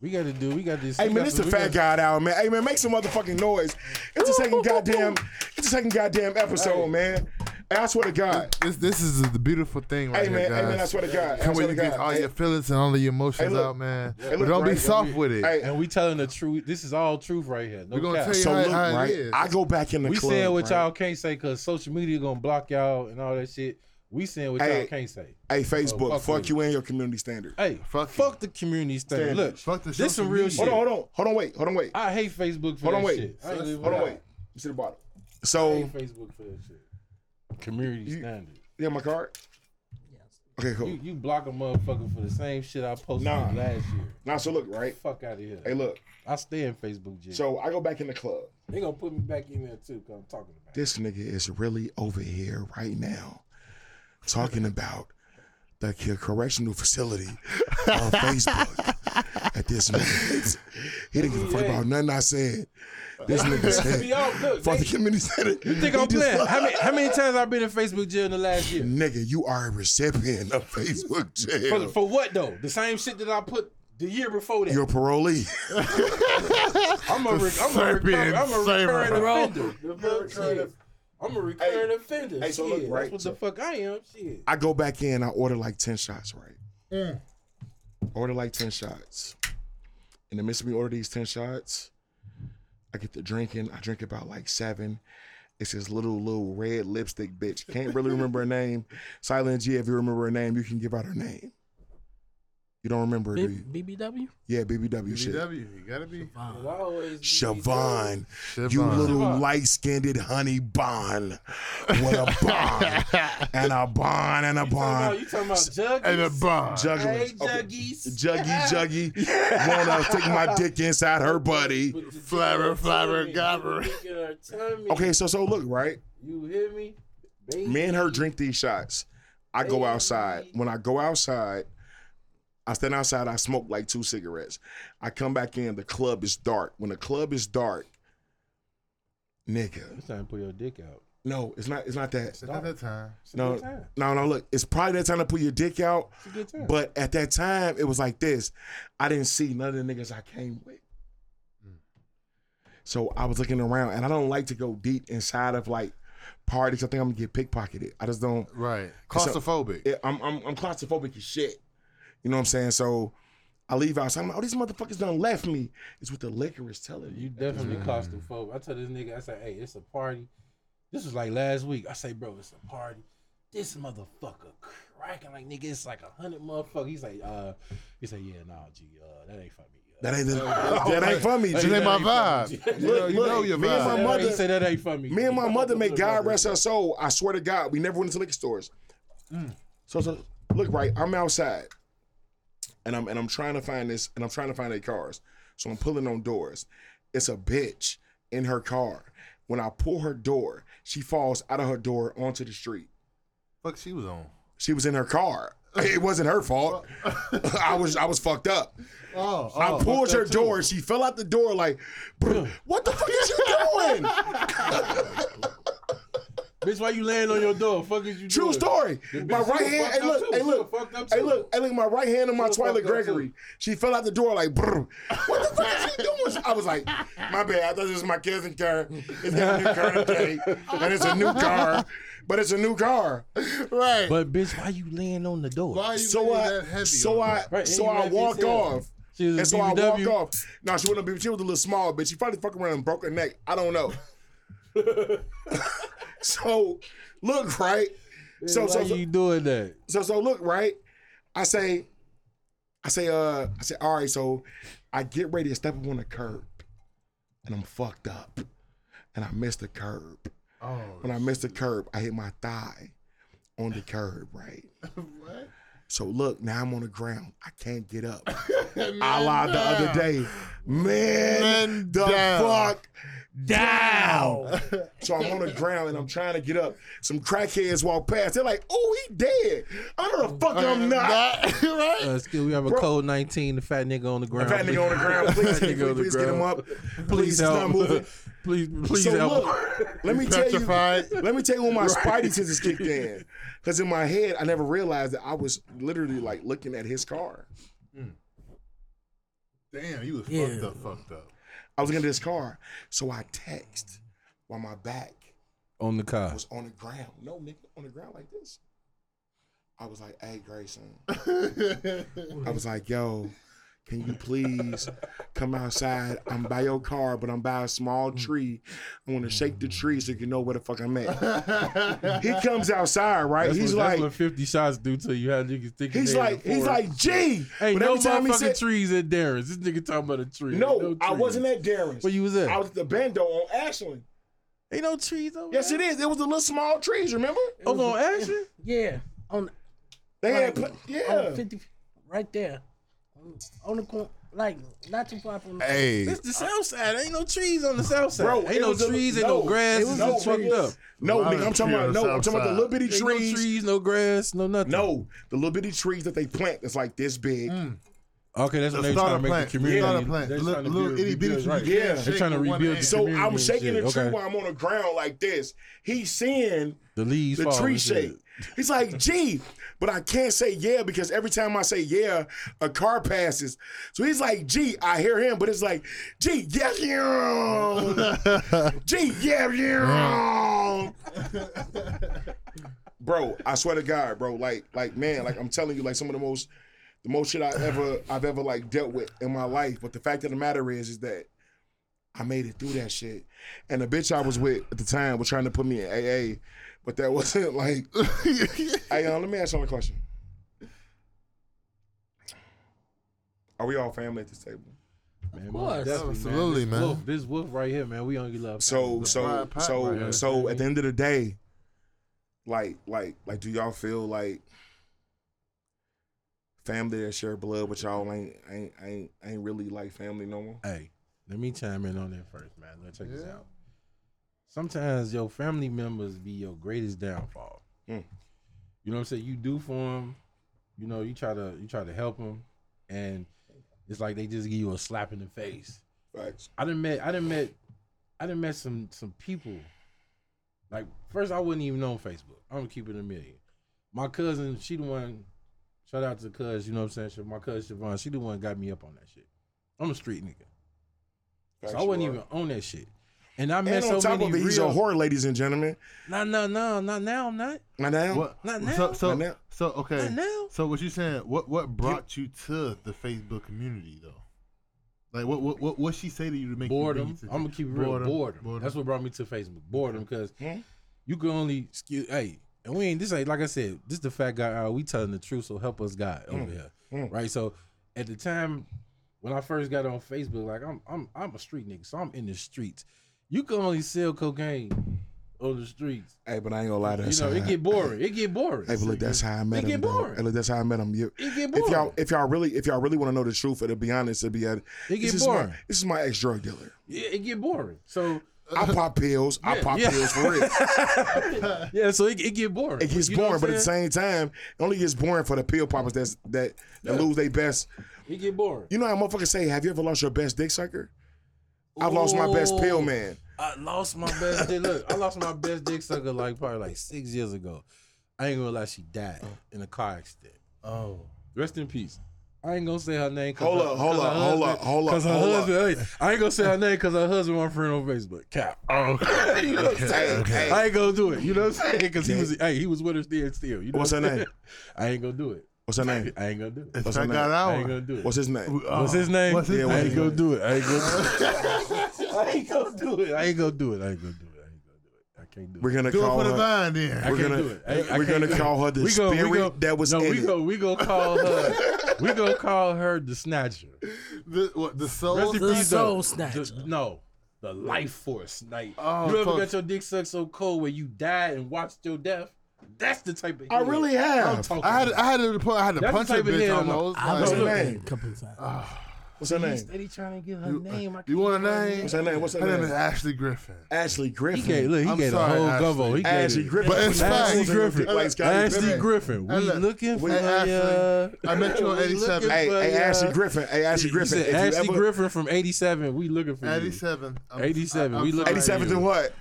We got to do. We got this.
hey man,
got
it's the fat
got-
guy out, man. Hey man, make some motherfucking noise. It's the second goddamn. It's the second goddamn episode, man. Hey, I swear to God.
This this is the beautiful thing right
Hey
here,
man,
guys.
hey man, I swear to God.
Come
swear
where you get
God.
all
Hey,
your feelings and all of your emotions
Hey, look.
out, man.
Hey,
but don't be
right,
soft with it.
Hey,
And we telling the truth. This is all truth right here. No
We're gonna
cap.
tell you
so
how,
look,
how it
right?
is.
I go back in the
we
club.
saying what
right?
y'all can't say because social media gonna block y'all and all that shit. We saying what
Hey.
y'all can't say.
Hey, Facebook,
fuck
fuck, you and your community standard.
Hey,
Fuck
fuck, the community standard.
Standard.
Look,
Fuck the
this
social
some real
media.
shit.
Hold on, hold on, hold on, wait, hold on, wait,
I hate Facebook for
hold on,
that
wait,
shit. I ain't
hold on, wait. You see the bottom.
I
So,
hate Facebook for that shit. Community
You-
standard.
you have my card?
Yes.
Okay, cool.
You, you block a motherfucker for the same shit I posted
Nah.
last year.
Now, so look, right?
Fuck out of here.
Hey, look.
I stay in Facebook jail.
So I go back in the club.
they gonna put me back in there too. Cause I'm talking about. it.
This nigga is really over here right now talking about the correctional facility on Facebook at this minute. He didn't give a fuck about nothing I said. This nigga
Be
said,
off. Look,
for the
they-
community center.
you think I'm playing? How many, how many times I've been in Facebook jail in the last year?
Nigga, you are a recipient of Facebook jail.
for what though? The same shit that I put the year before that.
You're a parolee.
I'm a, re- I'm a,
Serbian
recur- I'm a
saver.
recurring offender. The fuck shit. I'm a recurring offender.
hey, so
shit.
look, right,
That's what
so-
the fuck I am. Shit.
I go back in, I order like 10 shots, right? Mm. Order like 10 shots. In the midst of me order these 10 shots, I get to drinking. I drink about like seven. It's this little, little red lipstick bitch. Can't really remember her name. Silent G, if you remember her name, you can give out her name. You don't remember her, do you?
BBW?
Yeah, BBW shit.
BW, you gotta be.
I always be-
Siobhan, you
Siobhan.
little light-skinned honey bun with a bun and a bun and a
You talking about, you talking about Juggies?
And a bond.
Hey,
Jugglers. Okay.
Juggies.
Juggy, juggy, wanna stick my dick inside her buddy.
Put the
Flabber,
dick
flabber,
tummy.
gobber.
Put the dick in her tummy.
Okay, so so look, right?
You hear me? Baby.
Me and her drink these shots. I go outside. When I go outside, I stand outside, I smoke like two cigarettes. I come back in, the club is dark. When the club is dark, nigga.
It's time to put your dick out.
No, it's not it's not that.
It's not that time.
It's a
No,
good time.
no, no, look, it's probably that time to put your dick out.
It's a good time.
But at that time, it was like this. I didn't see none of the niggas I came with. Mm. So I was looking around, and I don't like to go deep inside of like parties. I think I'm gonna get pickpocketed. I just don't.
Right.
So-
Claustrophobic.
it- I'm, I'm I'm claustrophobic as shit. You know what I'm saying? So I leave outside. I'm like, oh, these motherfuckers done left me. It's what the liquor is telling
You
you.
definitely claustrophobic. I tell this nigga, I say, hey, it's a party. This was like last week. I say, bro, it's a party. This motherfucker cracking like nigga. It's like a hundred motherfuckers. He's like, uh, he said, yeah, nah, G, uh, that ain't for me. Uh,
That ain't the, that ain't for me.
That ain't my vibe. You know,
Look,
you know
look,
your
me and my mother-
He said that ain't for me.
Me and my mother make God rest her soul. I swear to God, we never went into liquor stores. So, so look, right? I'm outside, and I'm and I'm trying to find this, and I'm trying to find their cars. So I'm pulling on doors. It's a bitch in her car. When I pull her door, she falls out of her door onto the street.
Fuck she was on.
She was in her car. It wasn't her fault. I was I was fucked up.
Oh, oh
I
oh,
pulled her door. She fell out the door like, what the fuck is you doing?
Bitch, why you laying on your door? Fuck is you
True
doing?
story. My right hand.
fucked
Hey look.
too.
Hey look.
fucked up
Hey look. Hey look. My right hand on my
She
Twilight
fucked up
Gregory.
too.
She fell out the door like, "Brr, what the fuck is you doing? I was like, my bad. I thought this was my cousin car. It's got a new car today, and it's a new car, but it's a new car.
Right.
But bitch, why you laying on the door?
why are you
So
laying
I,
that heavy?
so I,
her?
Right,
so I
heavy
walk off.
She was
And
a
so I walk off. No, she wouldn't be. She was a little small, bitch. She probably fucking around and broke her neck. I don't know. so look right. So
why
so so,
you doing that?
so so look right. I say, I say, uh, I say, all right. So I get ready to step up on the curb, and I'm fucked up, and I missed the curb.
Oh,
When I missed the curb, I hit my thigh on the curb, right?
what?
So look, now I'm on the ground. I can't get up. I lied the other day. Man,
Man
the
down.
fuck down. so I'm on the ground and I'm trying to get up. Some crackheads walk past. They're like, oh, he dead. I don't know the fuck I'm not.
right?
Uh, still, we have a
Bro.
code 19, the fat nigga on the ground.
Fat nigga on the ground. Please,
Fat nigga
please,
on the
please get him up.
Please
Please, he's not moving.
please, please
So
help.
look, let me tell you.
Petrified.
Let me tell you when my spidey senses kicked in. Because in my head, I never realized that I was literally like looking at his car.
Damn, you was
Yeah.
fucked up, fucked up.
I was looking at his car. So I text while my back
on the car.
was on the ground. No, nigga, on the ground like this. I was like, hey, Grayson. I was like, yo, can you please come outside? I'm by your car, but I'm by a small mm. tree. I want to shake the tree so you can know where the fuck I'm at. he comes outside, right?
That's,
he's
what, that's
like,
what 50 shots do to you. How niggas think
he's like,
in
he's like, gee.
Hey,
but
no
every time he
motherfucking
said,
trees at Darren's. This nigga talking about a tree.
no,
Ain't
I wasn't at Darren's.
Where you was at?
I was at the Bando on Ashland.
Ain't no trees over
Yes,
there.
it is. It was the little small trees, remember?
Over on Ashland?
Yeah, on
They had, yeah.
on fifty, right there, on, on the corner, like not too far from. The,
hey,
It's the south side. Ain't no trees on the south side.
Bro,
ain't no
was a-
trees, ain't
no,
no grass.
it was no
fucked up.
No,
Lot
nigga, I'm talking about no, I'm talking about the little bitty
Ain't no
trees.
trees, no grass, no nothing.
No, the little bitty trees that they plant that's like this big. Mm.
Okay, that's
The
when they
starter
trying to make
plant.
the community.
Starter plant.
They
Little-
trying to
little itty bitty
rebuild,
tree
right.
Yeah. They're
trying to rebuild the
So I'm shaking the tree
Okay.
while I'm on the ground like this. He's seeing
The leaves
the tree shake. He's like, gee, but I can't say yeah because every time I say yeah, a car passes. So he's like, gee, I hear him, but it's like, gee, yeah, yeah. gee, yeah, yeah. bro, I swear to God, bro, like, like, man, like I'm telling you, like some of the most, the most shit I ever, I've ever like dealt with in my life. But the fact of the matter is, is that I made it through that shit. And the bitch I was with at the time was trying to put me in AA, but that wasn't like. hey, uh, let me ask you a question. Are we all family at this table?
Man,
Of course.
definitely,
Absolutely,
This
man.
Wolf, this wolf right here, man. We only love.
So,
family.
so,
Brad Pitt
so,
right here.
so, at the end of the day, like, like, like, do y'all feel like family that share blood with y'all ain't, ain't, ain't, ain't really like family no more?
Hey, let me chime in on that first, man. Let's check this out. Sometimes your family members be your greatest downfall.
Mm.
You know what I'm saying? You do for them, you know, you try to you try to help them, and it's like they just give you a slap in the face.
Facts.
I didn't met I didn't met I didn't met some some people. Like first I wouldn't even know on Facebook. I'm gonna keep it a million. My cousin, she the one shout out to the cuz, you know what I'm saying? My cousin Siobhan, she the one got me up on that shit. I'm a street nigga. So I wasn't even on that shit. And I met
And
so
on top
many
of it, he's
real.
a whore, ladies and gentlemen.
No, no, no, not now. I'm not.
Not now.
What?
Not now.
so,
Not now.
so, okay.
Not now.
So what you saying? What what brought you to the Facebook community though? Like what what what what she say to you to make you
Boredom.
you to
I'm gonna keep it real. Boredom.
Boredom.
That's what brought me to Facebook. Boredom, because
Hmm?
you can only excuse. Hey, and we ain't this ain't like I said. This the fat guy. Uh, we telling the truth, so help us God over here,
Hmm.
right? So at the time when I first got on Facebook, like I'm I'm I'm a street nigga, so I'm in the streets. You can only sell cocaine on the streets.
Hey, but I ain't gonna lie to
You know, it get boring. It get boring.
Hey, but look, that's how I met them.
It get
him. though.
boring.
Hey, look, that's how I met him. You,
It get
if
boring.
y'all, if y'all really, if y'all really want to know the truth, and to be honest, it'd be at.
It get
this is
boring.
My, this is my ex drug dealer.
Yeah, it get boring. So
I pop pills. I pop
yeah.
pills for real.
Yeah, so it, it get boring.
It gets
You
boring, but at the same time, it only gets boring for the pill poppers that's that that lose their best.
it get boring.
You know how motherfuckers say, "Have you ever lost your best dick sucker?" I've lost my best pill man.
I lost my best dick. Look, I lost my best dick sucker like probably like six years ago. I ain't gonna lie, she died in a car accident.
Oh.
Rest in peace. I ain't gonna say her name. 'cause
Hold
her-
up, hold
'cause her
up, hold
husband-
up, hold up,
Cause her
hold up.
husband, hey, I ain't gonna say her name because her husband my friend on Facebook. Cap.
Oh, okay.
you know what I'm saying?
Hey, hey.
I ain't gonna do it. You know what I'm saying? Because he was, hey, he was with her still. Still. You know
What's
what
her
I'm
name?
saying? I ain't gonna do it.
What's her name?
I ain't gonna do it.
If
What's her name?
I ain't gonna do it.
What's his name?
What's his name?
What's his
Yeah,
I ain't gonna
name?
do it. I ain't gonna. I ain't gonna do it. I ain't gonna do it. I ain't gonna do it. I ain't gonna do it. I can't do it.
We're gonna
Do it
call
for the
her.
vine
I
then.
We're
can't
gonna-
do it. I, I
we're
can't
gonna
do it.
call her the
We gon- we
spirit that was
no,
in
we
it.
Go, we gonna call her. we gonna call her the snatcher.
The, what, the soul?
Rest
The
peace, though.
soul snatcher.
The- no, the life force. Like
Oh,
you ever
fuck.
got your dick sucked so cold where you died and watched your death? That's the type of.
I
head
really
I'm
have.
I had
about.
I had to put I had to
That's the
punch a
type of
bitch
head I'm on.
almost.
I've
What's her
done
name?
it a couple of times.
What's her name?
steady trying to get her
You-
name. I
you want a
get
name?
What's her name? What's her
her name is
name?
Ashley Griffin.
Ashley mm-hmm.
He
Griffin.
gave look. He
I'm
gave the
sorry,
whole
Ashley.
gumbo. He gave
Ashley
it.
Griffin.
But it's
Ashley
facts.
Griffin. Like Scottie
Ashley
Pippen.
Griffin. We
Hey, look.
looking for
Hey, Ashley.
ya.
I met you on
We
87.
Hey,
for
hey,
ya.
Ashley Griffin. Hey, Ashley
He
Griffin.
said
If you
Ashley
ever,
Griffin from '87. We looking for you.
87. I'm-
87, we look-
sorry.
87th and what?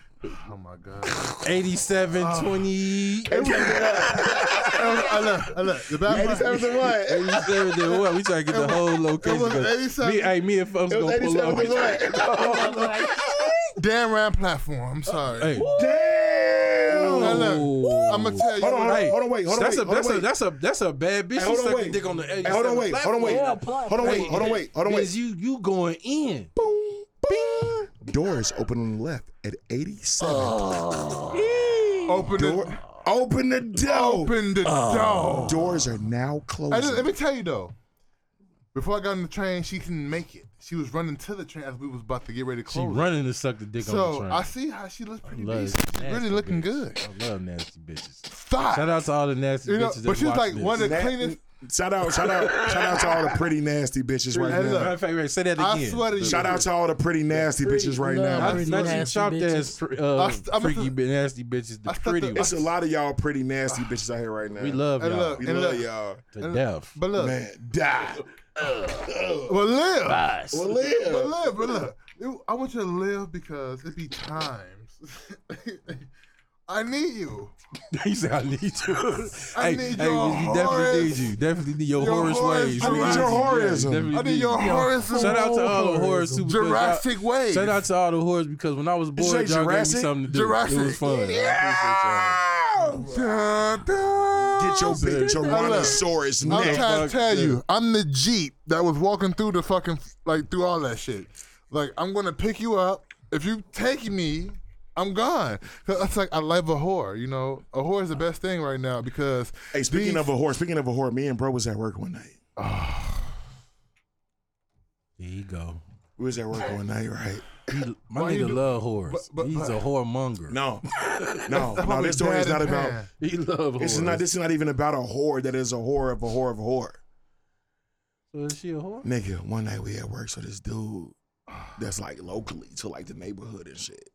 Oh my god.
87, ah. 20.
I look, I look. The bad part-
87th and what?
87 then what? We trying to get the whole location.
was
'cause
87.
Me, hey, me and folks
It was
gonna pull
87th
up.
and what?
Oh Dan Ryan platform. I'm sorry.
Hey,
Damn.
I look, I'm gonna tell you.
Hold on, hold on,
Hey,
hold on, wait, hold on,
that's
wait,
a
hold
that's
on,
a
wait.
that's a that's a bad bitch.
Hey,
She
hold on,
sucked
wait.
the dick on the
Hey, hold on, wait, hold on, wait,
Yeah,
hold on, wait, hold on, wait, hold on,
Because
wait.
you you going in.
Boom, bing. Doors open on the left at 87.
Open
Door,
the
open the door.
open the door.
Uh, doors are now
I
closing.
just, let me tell you though. Before I got on the train, she couldn't make it. She was running to the train as we was about to get ready to close.
She
close.
running to suck the dick on the train. So.
I see how she looks pretty decent. She's really looking
bitch.
good.
I love nasty bitches.
Stop.
Shout out to all the nasty
You know,
bitches.
but
that
she's
watch
like
this.
one of the cleanest.
Shout out, shout out, shout out to all the pretty nasty bitches right now.
look.
Matter wait, say that
I
again.
swear to you.
Shout out to all the pretty nasty bitches right
love
now.
Not,
Pretty
not you
nasty
chopped
bitches.
ass, uh,
st-
freaky,
just-
nasty bitches, the
I stuck
pretty
the-
It's a lot of y'all pretty nasty bitches out here right now.
We love
Hey,
y'all
look.
we
and
love
look.
y'all.
to death.
But look,
Man, die.
well, live.
Nice.
Well,
But
live.
live, but look. I want you to live because it be times. I need you.
he said, "I need you."
I
hey,
need
hey,
your
we definitely
Horace-
need you. Definitely need your,
your
Horace
Horace-
ways.
I need
need
your
you. Yeah,
Horace.
definitely
I need
need
your
you.
Horace.
Shout out to all the Horace too. because
Jurassic
y'all-
ways.
Shout out to all the Horace because when I was
you
bored,
say
y'all gave me something to do.
Jurassic.
It was fun. I appreciate y'all.
Dun, dun.
Get your big
Say-
Tyrannosaurus
I'm trying to tell you, I'm the Jeep that was walking through the fucking like through all that shit. Like I'm gonna pick you up. If you take me, I'm gone. 'Cause It's like I love a whore. You know, a whore is the best thing right now because.
Hey, speaking
these-
of a whore, speaking of a whore, me and bro was at work one night.
There you go.
We was at work one night, right?
He, my
Why
nigga
do-
love Horace.
but- but-
He's
but-
a whoremonger.
No, no, no. This story is not
and
about.
Pan.
He love Horace.
This is not. This is not even about a whore that is a whore of a whore of a whore.
So is she a whore?
Nigga, one night we at work, so this dude that's like locally to like the neighborhood and shit.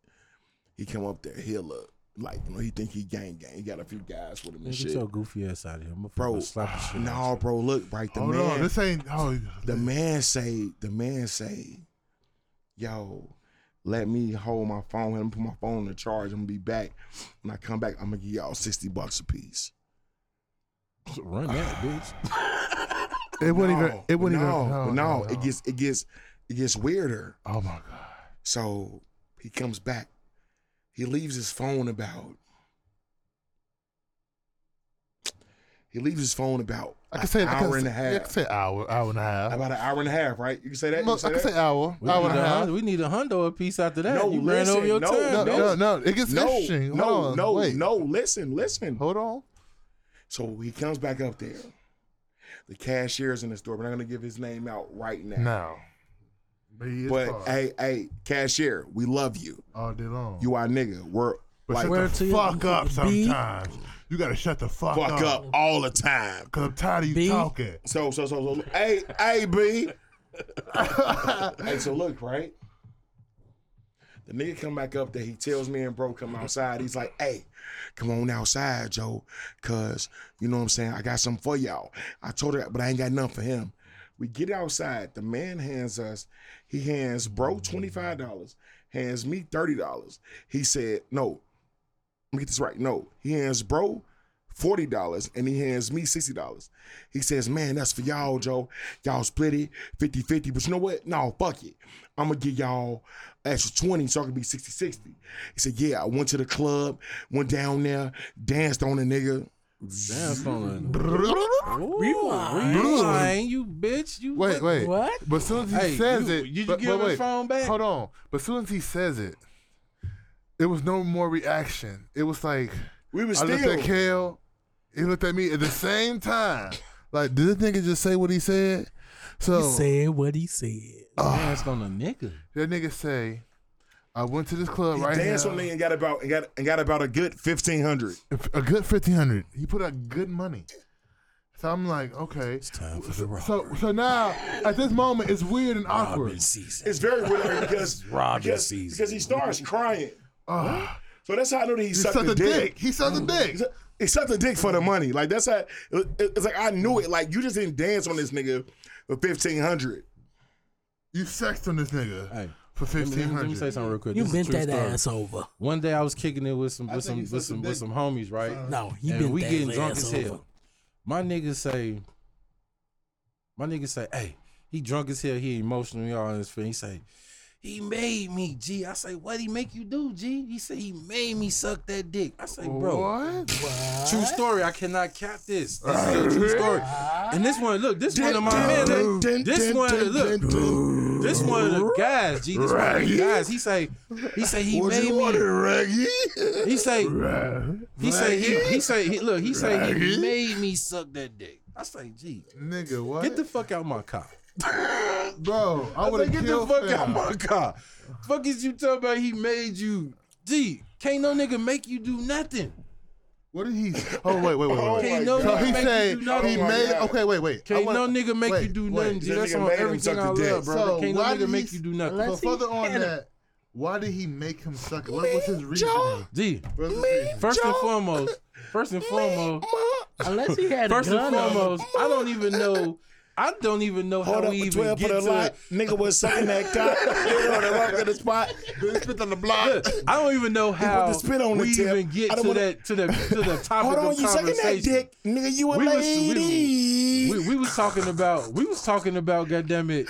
He come up there, he look like you know he think he gang gang. He got a few guys with him and
Man, get your goofy ass out of here. I'm
Bro,
slap the shit out
no,
you.
bro, look, right. The
Hold
man,
on, this ain't. Oh,
the man say, the man say, yo, let me hold my phone. Let me put my phone on the charge. I'm gonna be back. When I come back, I'm gonna give y'all sixty bucks a piece.
Run that, bitch.
it wouldn't
no,
even. It wouldn't
no,
even.
but no, it gets, it gets, it gets weirder.
Oh my god.
So he comes back. He leaves his phone about. He leaves his phone about
I
an
can say.
hour
I can
and a half.
Yeah, I can say hour, hour and a half.
about an hour and a half, right? You can say that. You can say
I can
that?
say hour,
We
hour
need,
and a
a,
half.
hun- we need a hundo a piece after that.
No,
you ran over your
no,
time.
No,
bitch.
no, no. It gets
no,
interesting.
no,
on.
no,
Wait.
no. Listen, listen.
Hold on.
So he comes back up there. The cashier's in the store. We're not gonna give his name out right now.
Now. But, he is
But
far.
hey, hey, cashier, we love you.
all day long.
You our nigga. We're
but
like
shut the
to you-
fuck up
B?
sometimes. You gotta shut the fuck,
fuck up all the time.
Cause I'm tired of you
B?
talking.
So so so so. Hey hey B. hey, so look right. The nigga come back up there. He tells me and bro come outside. He's like, "Hey, come on outside, Joe, cause you know what I'm saying. I got something for y'all." I told her, but I ain't got nothing for him. We get outside. The man hands us. He hands bro twenty five dollars. Hands me thirty dollars. He said, "No, let me get this right. No, he hands bro forty dollars and he hands me sixty dollars. He says, "Man, that's for y'all, Joe. Y'all split it 50-50. But you know what? No, fuck it. I'm gonna give y'all extra twenty so I can be 60-60. He said, "Yeah, I went to the club, went down there, danced on a nigga."
Damn, on
Rewind.
Rewind, you bitch. You
Wait, wait.
What?
But as soon as he
Hey,
says
you-
it,
did you
but,
give
but
his phone back?
Hold on. But as soon as he says it, it was no more reaction. It was like
We was
I looked at Kale. He looked at me at the same time. Like, did this nigga just say what he said? So
He said what he said.
danced on a nigga.
that nigga say, I went to this club
he
right
danced
now.
on me and got about and got and got about a good fifteen hundred.
a good fifteen hundred. He put out good money. So I'm like, okay. It's
time for the robbery.
So so now at this moment it's weird and awkward.
season.
It's very weird because
Robin
because,
season.
because he starts crying.
Ah.
So that's how I know that he,
he
sucked,
sucked
the
a
dick.
dick. He sucked a dick.
He sucked- He sucked the dick for the money. Like that's how it- it's like I knew it. Like you just didn't dance on this nigga for fifteen hundred.
You sexed on this nigga
Hey,
for
let me,
fifteen
let me- let me say
hundred.
something real quick.
You
This is a
bent
true
that
story.
ass over.
One day I was kicking it with some with
think
some
he
with some with
dick.
some homies, right?
No, he
and
bent
we
that
getting drunk
ass
as
over.
hell. My niggas say, my niggas say, hey, he drunk as hell. He emotional. He all in his feelings. He say, he made me, G. I say, what he make you do, G? He say, he made me suck that dick. I say, bro,
What?
true story. I cannot cap this. This is a true story. And this one, look, this one of my man. look, This one, look, this one of the guys, G. This one of the guys. He say, he say he made me. He say, he say, he, he say, he, look, he say he made me suck that dick. I say, G,
Nigga, what?
get the fuck out my car.
bro. I
I
would
say,
have
get the fuck
fam.
out my car. Fuck is you talking about? He made you. G, can't no nigga make you do nothing.
What did he? Oh wait, wait, wait,
Oh.
Can't no oh
God.
So
nigga
he
make
said
you do nothing.
he
Oh
made. Okay, wait, wait.
Can't
wanna-
no nigga make
wait,
you do
wait.
nothing. G, that's on everything I
the dick.
love, bro.
So
can't no nigga
did
make you do nothing.
So further on that, why did he make him suck it? What was his reasoning?
G,
What was his
first and foremost, first and foremost,
Unless he had
first
a
and
gun on him.
foremost, I don't even know. I don't even know how
up,
we even
twelve
get to.
lot. Nigga was sucking that cock. Nigga on the rock of the spot.
Spit on the block.
Look, I don't even know how
the spit on
we
tip.
even get to
wanna-
that to the to the topic
Hold on,
of
you sucking that
conversation.
dick, nigga. You a
We was- we
lady.
We, we was talking about we was talking about goddamn it.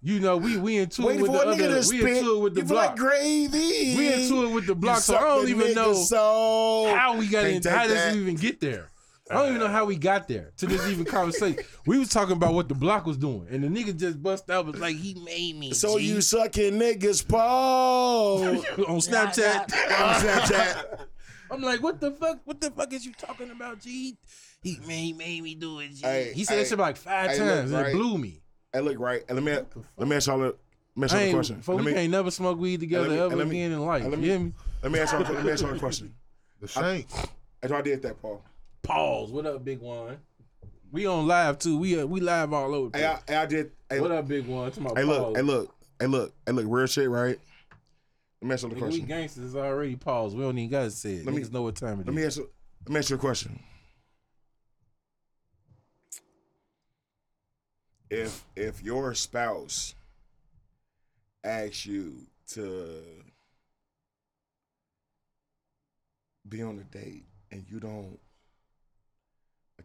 You know, we we into it
Waiting
with
for
the
a nigga
other.
to
We
spit.
into it with the
you like
block.
gravy.
We into it with the block, so I don't even know
so.
how we got
Can't
in.
take
How does
that.
we even get there? I don't even know how we got there to this even conversation. We was talking about what the block was doing, and the nigga just bust out was like, "He made me."
So
G."
you sucking niggas pole
on Snapchat?
on Snapchat.
I'm like, what the fuck? What the fuck is you talking about, G? He made, he made me do it, G.
Hey,
he said
hey,
that shit like five
hey, look,
times, and
right.
it blew me.
Hey, look right. And let me let me ask y'all a let me ask y'all
I
a
ain't,
question.
for
Let
we
me,
can't never smoke weed together
me-
ever
let me-
again in life.
let
You
me-
hear me?
let me ask y'all let me ask y'all a question.
The shank.
As I did that, Paul.
Pause. What up, big one? We on live too. We uh, we live all over. the
Hey,
place.
I, I did. Hey,
what up, big one? To my
hey, look.
pause.
Hey, look. Hey, look. Hey, look. Real shit, right? Let me ask you a
Nigga, we
question.
gangsters already paused. We don't even gotta say it.
Let me-
Niggas know what time it
Let me
is.
ask you. Let me ask you a question. If if your spouse asks you to be on a date and you don't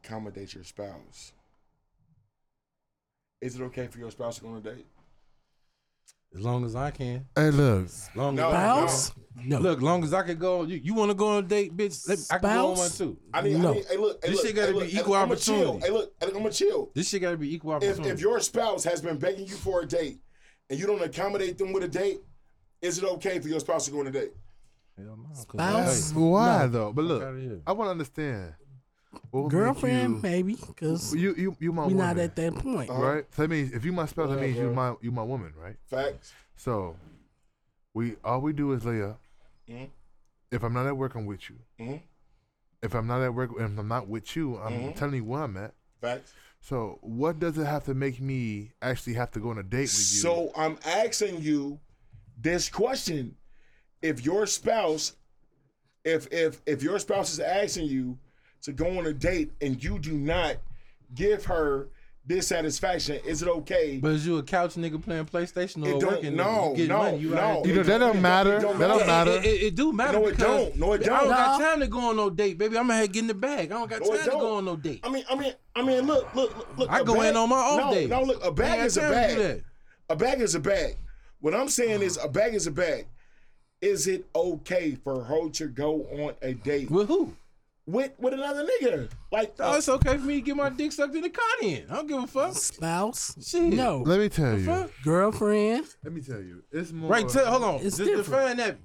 accommodate your spouse, is it okay for your spouse to go on a date?
As long as I can.
Hey, look.
Long
No,
as
Spouse? No.
Look, long as I can go. You, you want to go on a date, bitch? Let, I can go on one too.
I need,
No.
I need hey, look, hey,
This
look,
shit gotta
hey,
be
look,
equal
I'ma chill.
opportunity.
Hey, look, I'm gonna chill.
This shit gotta be equal
if,
opportunity.
if your spouse has been begging you for a date and you don't accommodate them with a date, is it okay for your spouse to go on a date?
Hell no, 'cause
Spouse?
hey,
Why
No.
though? But look. I want to understand. What
Girlfriend,
you,
maybe, because
you you you my
we
woman,
not at that point.
Uh-huh.
right? So that means if you my spouse, that means you
bro.
my you my woman, right?
Facts.
So we all we do is lay up.
Mhm.
If I'm not at work, I'm with you.
Mhm.
If I'm not at work, if I'm not with you, I'm
Mhm.
telling you where I'm at.
Facts.
So what does it have to make me actually have to go on a date with you?
So I'm asking you this question. if your spouse, if if if your spouse is asking you to go on a date and you do not give her dissatisfaction, is it okay?
But is you a couch nigga playing PlayStation or
It
a
don't-
working?
no.
You getting
no,
money, you
no.
out
You know that don't matter.
It don't
That don't
matter.
matter.
It, it, it do matter.
No, it don't. No, it
I don't I
don't.
got time to go on no date, baby. I'm gonna get in the bag. I don't got
No,
time to
don't.
go on no date.
I mean, I mean, I mean, look, look, look, look.
I
a
go
bag-
in on my off
no,
days.
No, look, a bag is a
time to do
bag. A bag is a bag. What I'm saying is, uh-huh. a bag is a bag. Is it okay for her to go on a date
With who?
With with another nigga? Like,
Oh, it's okay for me to get my dick sucked in the car in. I don't give a fuck.
Spouse?
Shit.
No.
Let me tell you.
Fuck.
Girlfriend?
Let me tell you. It's more.
Right, tell, hold on.
It's
Just
different.
define that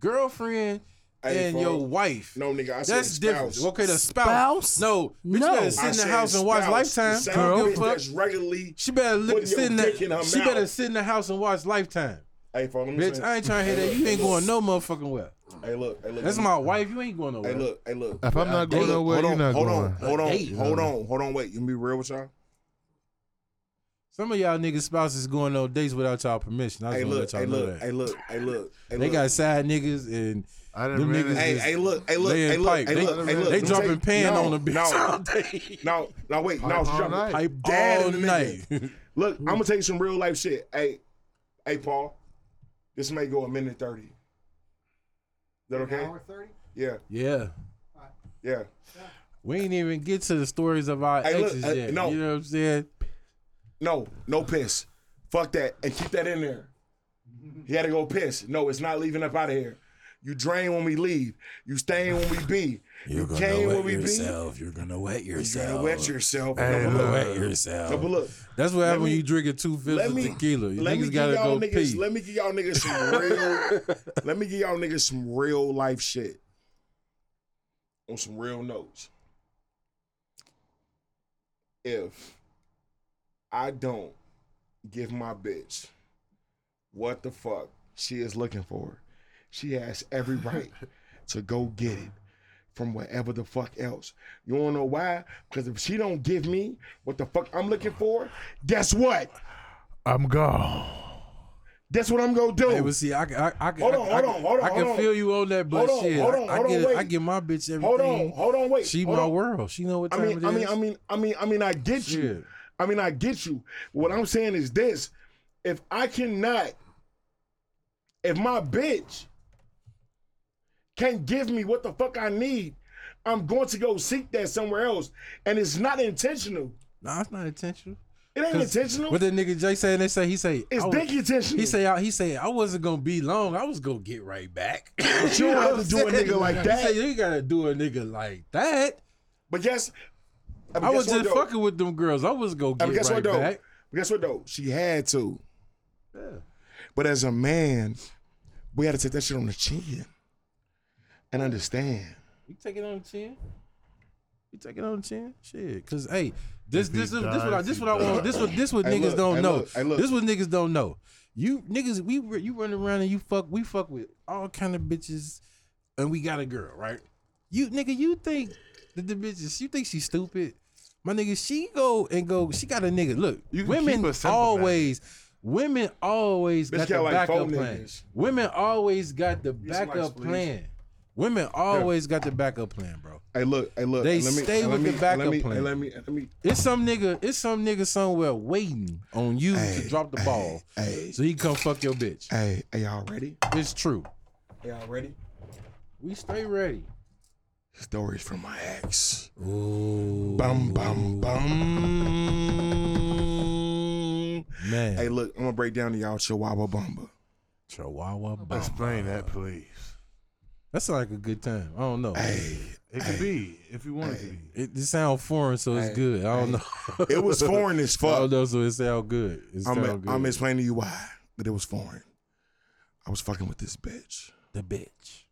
girlfriend
Hey,
and
for-
your wife.
no, nigga, I said
That's different.
spouse.
Okay, the spouse.
Spouse?
No, bitch,
No.
you better
I
sit in the
said
house and watch
spouse.
Lifetime.
The same
I don't
bitch
give a fuck.
That's regularly.
She better look,
putting
sit in
dick in her
the, She
mouth.
better sit in the house and watch Lifetime.
Hey, for let me
Bitch,
say-
I ain't trying to hear that. You ain't going no motherfucking well.
Hey, look, hey, look.
That's my wife. You ain't going nowhere.
Hey, look, hey, look.
If I'm not going
look,
nowhere, you're
on,
not
hold
going.
on, hold on,
Hey.
hold on, hold on. Wait, you be real with y'all?
Some of y'all niggas spouses going on dates without y'all permission. I just
Hey,
want
look,
to let y'all know
look,
that.
hey, look, hey, look. Hey,
They
look.
got side niggas and
I done
Them niggas
into-
Hey,
is
hey, look, hey, look, hey, look,
pipe.
hey,
They-
look,
they
look. let me
dropping pan
no,
on the bitch
No,
all day.
no, no, wait, no,
Pipe all night.
Pipe
Dad
all
and the
night.
Look, I'm gonna tell you some real life shit. Hey, hey, Paul, this may go a minute thirty. Is that okay?
Hour 30?
Yeah,
yeah.
yeah.
We ain't even get to the stories of our
Hey, look,
exes
uh,
yet.
no.
You know what I'm saying?
No, no piss. Fuck that, and keep that in there. He had to go piss. No, it's not leaving up out of here. You drain when we leave. You stain when we be. You came when we be.
You're gonna wet yourself.
You're gonna wet yourself.
Hey, look.
look,
yourself.
but look.
That's what happens when
me-
you drinking two fifths of tequila. You
let me
niggas
give
gotta
y'all
go
niggas.
pee.
Let me give y'all niggas some real. let me give y'all niggas some real life shit. On some real notes. If I don't give my bitch what the fuck she is looking for, she has every right to go get it from wherever the fuck else. You wanna know why? Because if she don't give me what the fuck I'm looking for, guess what?
I'm gone.
That's what I'm gonna do.
Hey, but see, I, I, I,
Hold
I,
on,
I,
hold on, hold on,
I can
hold on.
feel you on that, but
Hold on,
shit,
hold on,
I,
hold
I
on,
get,
wait.
I give my bitch everything.
hold on, hold on, wait.
She
hold
my
on.
world. She know what
I mean,
it
I mean,
is.
I mean, I mean, I mean, I get you. I mean, I get you. What I'm saying is this: if I cannot, if my bitch can't give me what the fuck I need, I'm going to go seek that somewhere else, and it's not intentional.
Nah, it's not intentional.
It ain't intentional.
What that nigga Jay saying? They say he say
it's
I was-
intentional.
He say I, he say I wasn't gonna be long. I was gonna get right back.
But you don't have to do a nigga like that.
He say you gotta do a nigga like that.
but guess, I, mean,
I was just
though?
fucking with them girls. I was gonna
I
get
mean, guess
right
what though?
back.
But guess what though? She had to.
Yeah.
But as a man, we had to take that shit on the chin and understand.
You take it on the chin. You take it on the chin. Shit, cause hey, this
If
this is this what I
dies,
this
he
what I want. This what this what niggas
look,
don't
hey,
know.
look, hey, look.
This what niggas don't know. You niggas, we re- you run around and you fuck. We fuck with all kind of bitches, and we got a girl, right? You nigga, you think that the bitches? You think she's stupid? My nigga, she go and go. She got a nigga. Look,
You
women
keep her
always. Women always
Bitch
got
got
the
like
backup
four
plan.
niggas.
Women always got the
Use
backup
ice, please.
plan. Women always got the backup plan, bro.
Hey, look, hey, look.
They
let me,
stay
and
with
let
the backup
and let me,
plan.
and let me, let me.
It's some nigga, it's some nigga somewhere waiting on you
Hey,
to drop the
hey,
ball.
hey.
So he come fuck your bitch.
Hey, are y'all ready?
It's true.
Are y'all ready?
We stay ready.
Stories from my ex.
Ooh.
Bum, bum, bum.
Man.
Hey, look, I'm gonna break down to y'all Chihuahua Bumba.
Chihuahua bomb.
Explain that, please.
That sounds like a good time. I don't know.
Hey,
It could be if you want it to be.
It, it sounds foreign, so it's
Hey,
good. I don't know.
it was foreign as
I
fuck.
don't know, so it sound good. It
I'm,
good.
I'm explaining to you why, but it was foreign. I was fucking with this bitch.
the bitch.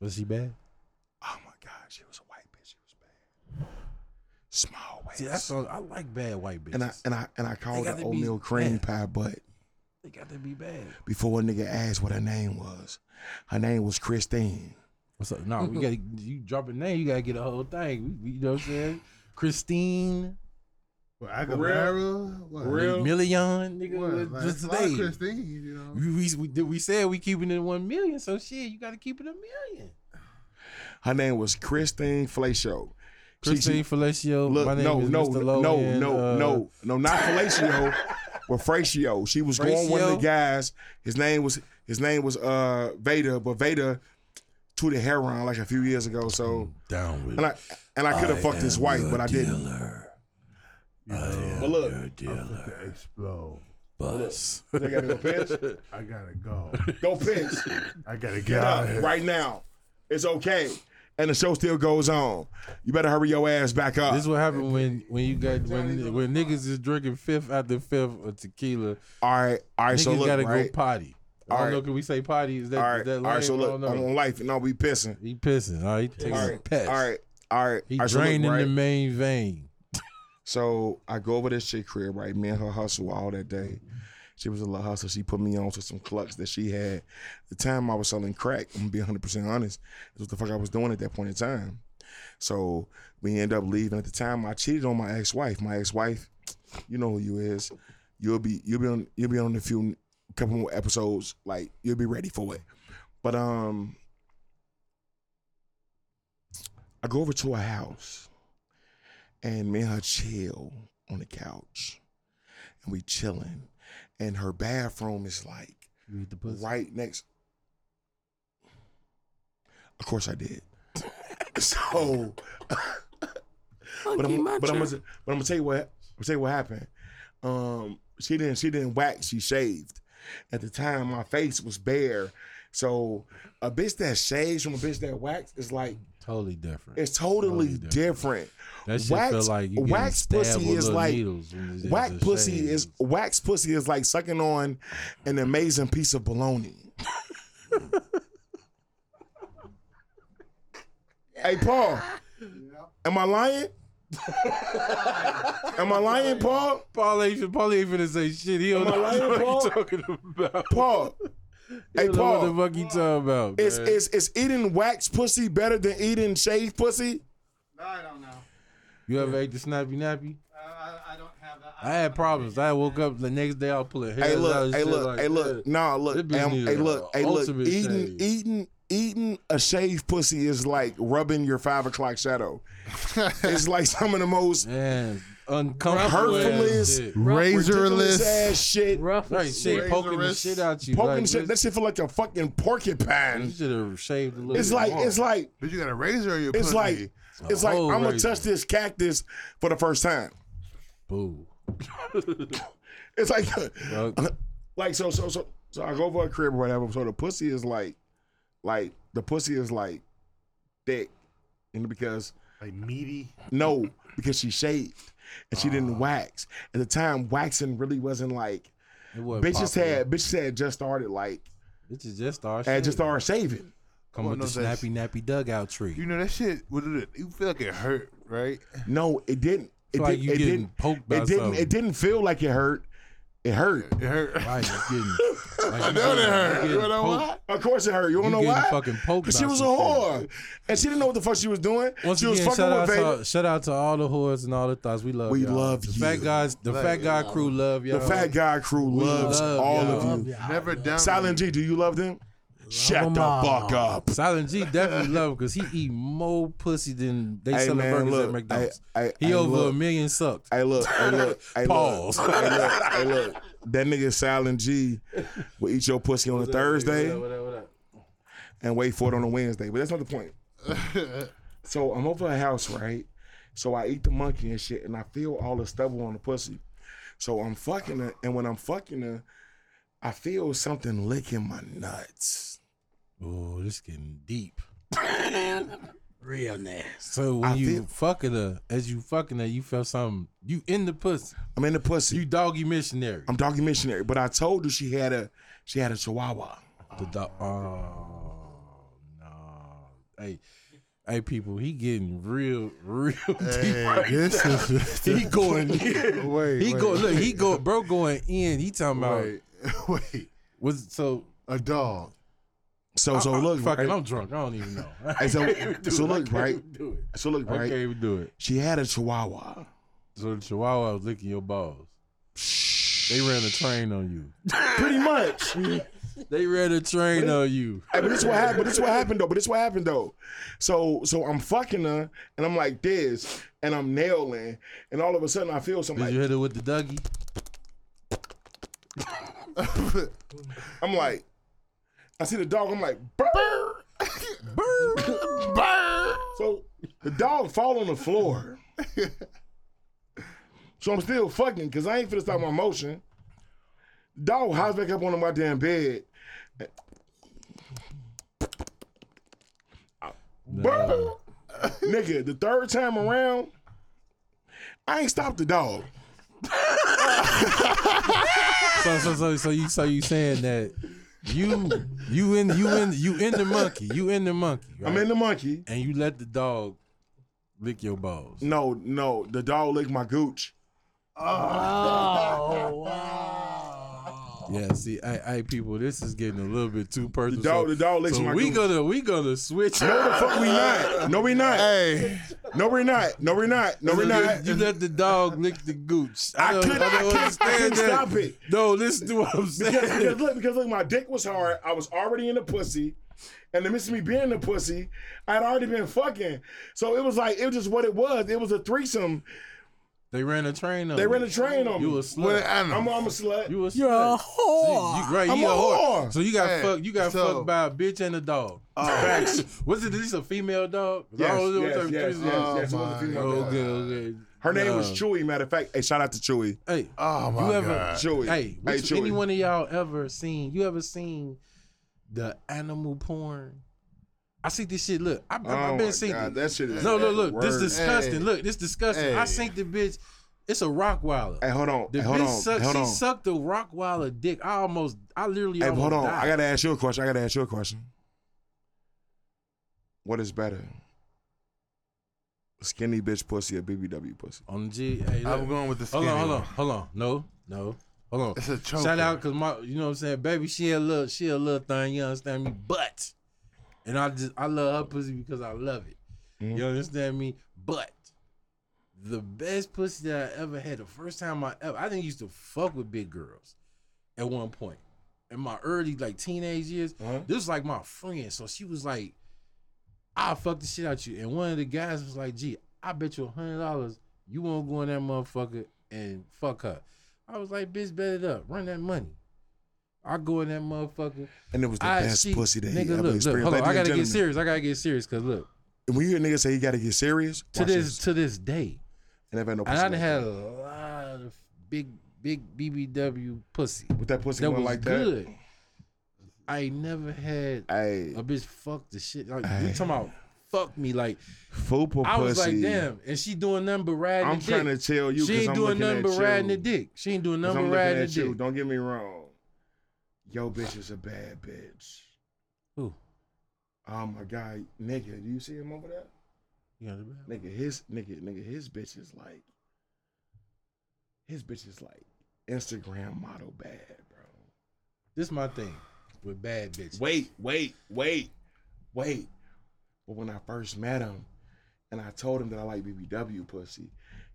Was she bad?
Oh my god, she was a white bitch. She was bad. Small waist.
See, that's all, I like bad white bitches.
and I and I and I called
got
her
to be
oatmeal cream
bad.
pie butt
they got to be bad.
before a nigga asked what her name was. Her name was Christine.
What's up? No, we got you drop a name. You gotta get a whole thing. We, we- you know what I'm saying? Christine.
What, Aguilera? What?
real?
million, nigga,
What?
with
Like,
just
a lot
today.
Christine, you know.
We, we, we, did- we said we keeping it at one million, so shit, you got to keep it a million.
Her name was Christine Flacio.
Christine
she-
Felicio,
Look,
my name
no,
is
no,
Mr.
no, no,
uh,
no, no, not Falacio, but Fracio. She was going one of the guys. His name was his name was uh Veda, but Veda tweeted heroin like a few years ago. So
Down with
and I and I could have fucked his wife, but I didn't.
dealer.
You
I
know,
am
But look.
your dealer.
to explode.
Bus.
They gotta go piss.
I gotta go.
Go piss.
I gotta get
Get
out
up
of here.
right now. It's okay. And the show still goes on. You better hurry your ass back up.
This is what happened when when you got when when niggas is drinking fifth after fifth of tequila.
all right, all right.
Niggas
So look,
gotta
right.
go potty. I
All
don't know. Can we say potty? Is that,
all
is
right,
that
all right. So
lame? I
look,
don't
I'm on life. No, we pissing.
He pissing. All right, he taking
All
a piss.
all right, all right.
He
all right, so look, right.
the main vein.
So I go over this chick crib, right? Me and her hustle all that day. She was a little hustle. She put me on to some clucks that she had. The time I was selling crack, I'm gonna be 100% honest, is what the fuck I was doing at that point in time. So we end up leaving. At the time, I cheated on my ex-wife. My ex-wife, you know who you is. You'll be you'll be on you'll be on a few couple more episodes. Like you'll be ready for it. But um, I go over to her house and me and her chill on the couch and we chilling and her bathroom is like
the
right next of course i did. So but I'm, but, I'm gonna, but I'm gonna tell you what I'm gonna tell you what happened. Um she didn't she didn't wax she shaved. At the time my face was bare. So a bitch that shaves from a bitch that wax is like
Totally different.
it's totally,
Totally
different.
shit
wax-
like
wax pussy is like- Wax pussy is wax pussy is like sucking on an amazing piece of bologna. hey Paul, am I lying? am I lying, Paul?
Paul ain't, Paul ain't finna say shit. He don't
Am I
know
lying,
what
Paul?
you talking about.
Paul, hey Paul,
what the fuck you talking about?
is
man.
is is eating wax pussy better than eating shaved pussy?
I don't know.
you ever ate the snappy nappy?
Uh, I, I don't have that.
I had problems. I woke up the next day. I was pulling hair
Hey look,
and
hey look,
like
hey look.
that.
Nah, look,
This bitch need
hey look, hey look. Eating,
shave.
eating, eating a shaved pussy is like rubbing your five o'clock shadow. it's like some of the most
Man, uncomfortable.
Hurtfulest-
ass
Razorless.
ass shit.
Rough.
Right, shit poking the shit out you.
Poking
like,
shit. That shit feel like a fucking porcupine.
You should have shaved a little.
It's
bit
like
more.
it's like
But you got a razor in your
it's
pussy.
like it's like I'm gonna
razor.
touch this cactus for the first time.
boo.
It's like
Well,
like so so so so I go over a crib or whatever. So the pussy is like like the pussy is like thick. You know, because
like meaty.
no, because she shaved and she didn't uh-huh. wax. At the time, waxing really wasn't like
it wasn't
bitches
popular.
had bitches had just started like
Bitches just started.
had just
shaving.
started shaving.
Come
I
with the
know that
snappy nappy dugout tree.
You know that shit. What did it? You feel like it hurt, right?
No, it didn't. It,
Feel like
did,
you
it
getting
didn't.
poked by
It didn't.
something.
It didn't feel like it hurt. It hurt.
It hurt.
Right, you getting. Like
I know it hurt.
You
You
getting
know
poked.
why?
Of course it hurt. You
You
don't know
getting
why?
fucking poked.
Because she was a
some shit.
whore, and she didn't know what the fuck she was doing.
Once
she was fucking
shout out,
with
to, shout out to all the whores and all the thoughts. We love
We
y'all.
love
the
you.
Fat guys, the
Love
fat guy crew love y'all.
The fat guy crew loves
love
all
y'all.
of you.
Never down.
Silent G, do you love them? Shut the
all.
fuck up.
Silent G definitely love him because he eat more pussy than they
Hey
selling
man,
burgers
look.
at McDonald's.
Hey, hey,
he
hey,
over
look.
a million sucked.
Hey look, hey look, hey
Pause.
look, hey look, hey look. That nigga Silent G will eat your pussy on a Thursday and wait for it on a Wednesday. But that's not the point. so I'm over her house, right? So I eat the monkey and shit, and I feel all the stubble on the pussy. So I'm fucking her, and when I'm fucking her, I feel something licking my nuts.
Oh, this getting deep.
Real nasty.
So when
I
you
feel-
fucking her, as you fucking her, you felt something. You in the pussy.
I'm in the pussy.
You doggy missionary.
I'm doggy missionary, but I told her she had a she had a chihuahua.
The dog. Oh no. Hey, hey, people. He getting real, real deep.
Hey,
right
this
now.
is
he going in.
Wait,
He
wait.
go. Look, he go. Bro, going in. He talking about
Wait, wait.
was so.
A dog.
So so
I- I-
look,
fuck
right?
I'm drunk. I don't even know.
So-
I can't even do
so.
I
look, right?
Do it.
So look,
I
right?
can't even do it.
She had a chihuahua.
So the Chihuahua was licking your balls. They ran a train on you.
Pretty much.
They ran a train on you.
Hey, but this what happened. But this what happened though. But this what happened though. So so I'm fucking her and I'm like this and I'm nailing and all of a sudden I feel something
Did
like
you hit her with the Dougie?
I'm like I see the dog. I'm like burr, burr, burr. So the dog fall on the floor. so I'm still fucking because I ain't finna stop my motion. Dog hops back up on my damn bed. Nigga, the third time around, I ain't stopped the dog.
So so so so you so you saying that you you in you in you in the monkey you in the monkey right?
I'm in the monkey.
and you let the dog lick your balls.
No, no, the dog licked my gooch.
Oh wow.
Yeah, see, I, I people, this is getting a little bit too personal.
The dog-
so,
the dog licks
so
my
we
gooch.
gonna we gonna switch.
No, the fuck we not. No, we not.
Hey,
No, we're not. No, we're not. No, we're not.
You let the dog lick the gooch.
I
don't-
couldn't- I
don't
can't- I couldn't
that.
stop it.
No, listen to what I'm
Because, because
saying.
look, because look, my dick was hard. I was already in the pussy. And the midst of me being the pussy, I had already been fucking. So it was like, it was just what it was. It was a threesome.
They ran a train on
They
you.
ran a train on
You
me.
a slut.
what an animal.
I'm, I'm a slut.
You a slut.
You're a whore.
You, you, right,
I'm
you
a
a whore.
whore.
So you got
Hey,
fucked. You got
so-
fucked by a bitch and a dog. Oh.
Facts.
Was it this a female dog? I
Yes,
don't know what
yes,
type
yes, yes,
Oh
yes. It was a
my
female
Oh,
dog.
Okay, okay.
Her name was Chewy. Matter of fact, hey, shout out to Chewy.
Hey,
oh my
you ever?
god.
Chewy.
Hey,
hey, Chewy.
any one of y'all ever seen? You ever seen the animal porn? I see this shit. Look, I, I,
Oh
I've been seeing.
God, that shit is.
no, look, look. This disgusting.
Hey.
Look, this disgusting. I
Hey.
seen the bitch. It's a Rockwiler.
Hey, hold on.
The
Hey, hold
bitch
on.
sucked.
hold
she
on.
sucked the Rockwiler dick. I almost. I literally.
Hey,
almost
hold on.
Died.
I gotta ask you a question. I gotta ask you a question. What is better? Skinny bitch pussy or BBW pussy?
on the G. Hey, look.
I'm going with the skinny.
Hold on, hold on,
one.
hold on. No, no, hold on.
It's a choker.
Shout out because my, you know what I'm saying, baby. She a little, she a little thing. You understand me? But, and I just, I love her pussy because I love it.
Mhm.
You understand me? But, the best pussy that I ever had, the first time I ever, I didn't used to fuck with big girls, at one point, in my early like teenage years.
Uh-huh.
This was like my friend, so she was like, "I'll fuck the shit out you," and one of the guys was like, "Gee, I bet you a hundred dollars you won't go in that motherfucker and fuck her." I was like, "Bitch, bet it up, run that money." I go in that motherfucker.
And it was the
I
best
see,
pussy that he
nigga,
ever
look, look,
experienced.
hold on, I gotta get serious. I gotta get serious because look,
And when you hear niggas say you gotta get serious,
to
watch
this, to this day,
And I've had no
and
pussy
I done
like
had a lot of big, big BBW pussy
with that pussy
that
going
was
like that.
I ain't never had
Hey,
a bitch fuck the shit. Like
Hey.
you talking about fuck me? Like
fupa
I was
pussy.
like, damn, and she doing nothing but riding
I'm trying
dick.
to tell you
she ain't
I'm
doing nothing but riding the dick. She ain't doing nothing but riding the
you.
dick.
Don't get me wrong. Yo, bitch is a bad bitch.
Who?
Oh my god, nigga, do you see him over there?
You got the bad?
Nigga, his nigga, nigga, his bitch is like, his bitch is like Instagram model bad, bro.
This my thing with bad bitches.
Wait, wait, wait, wait. But when I first met him, and I told him that I like BBW pussy,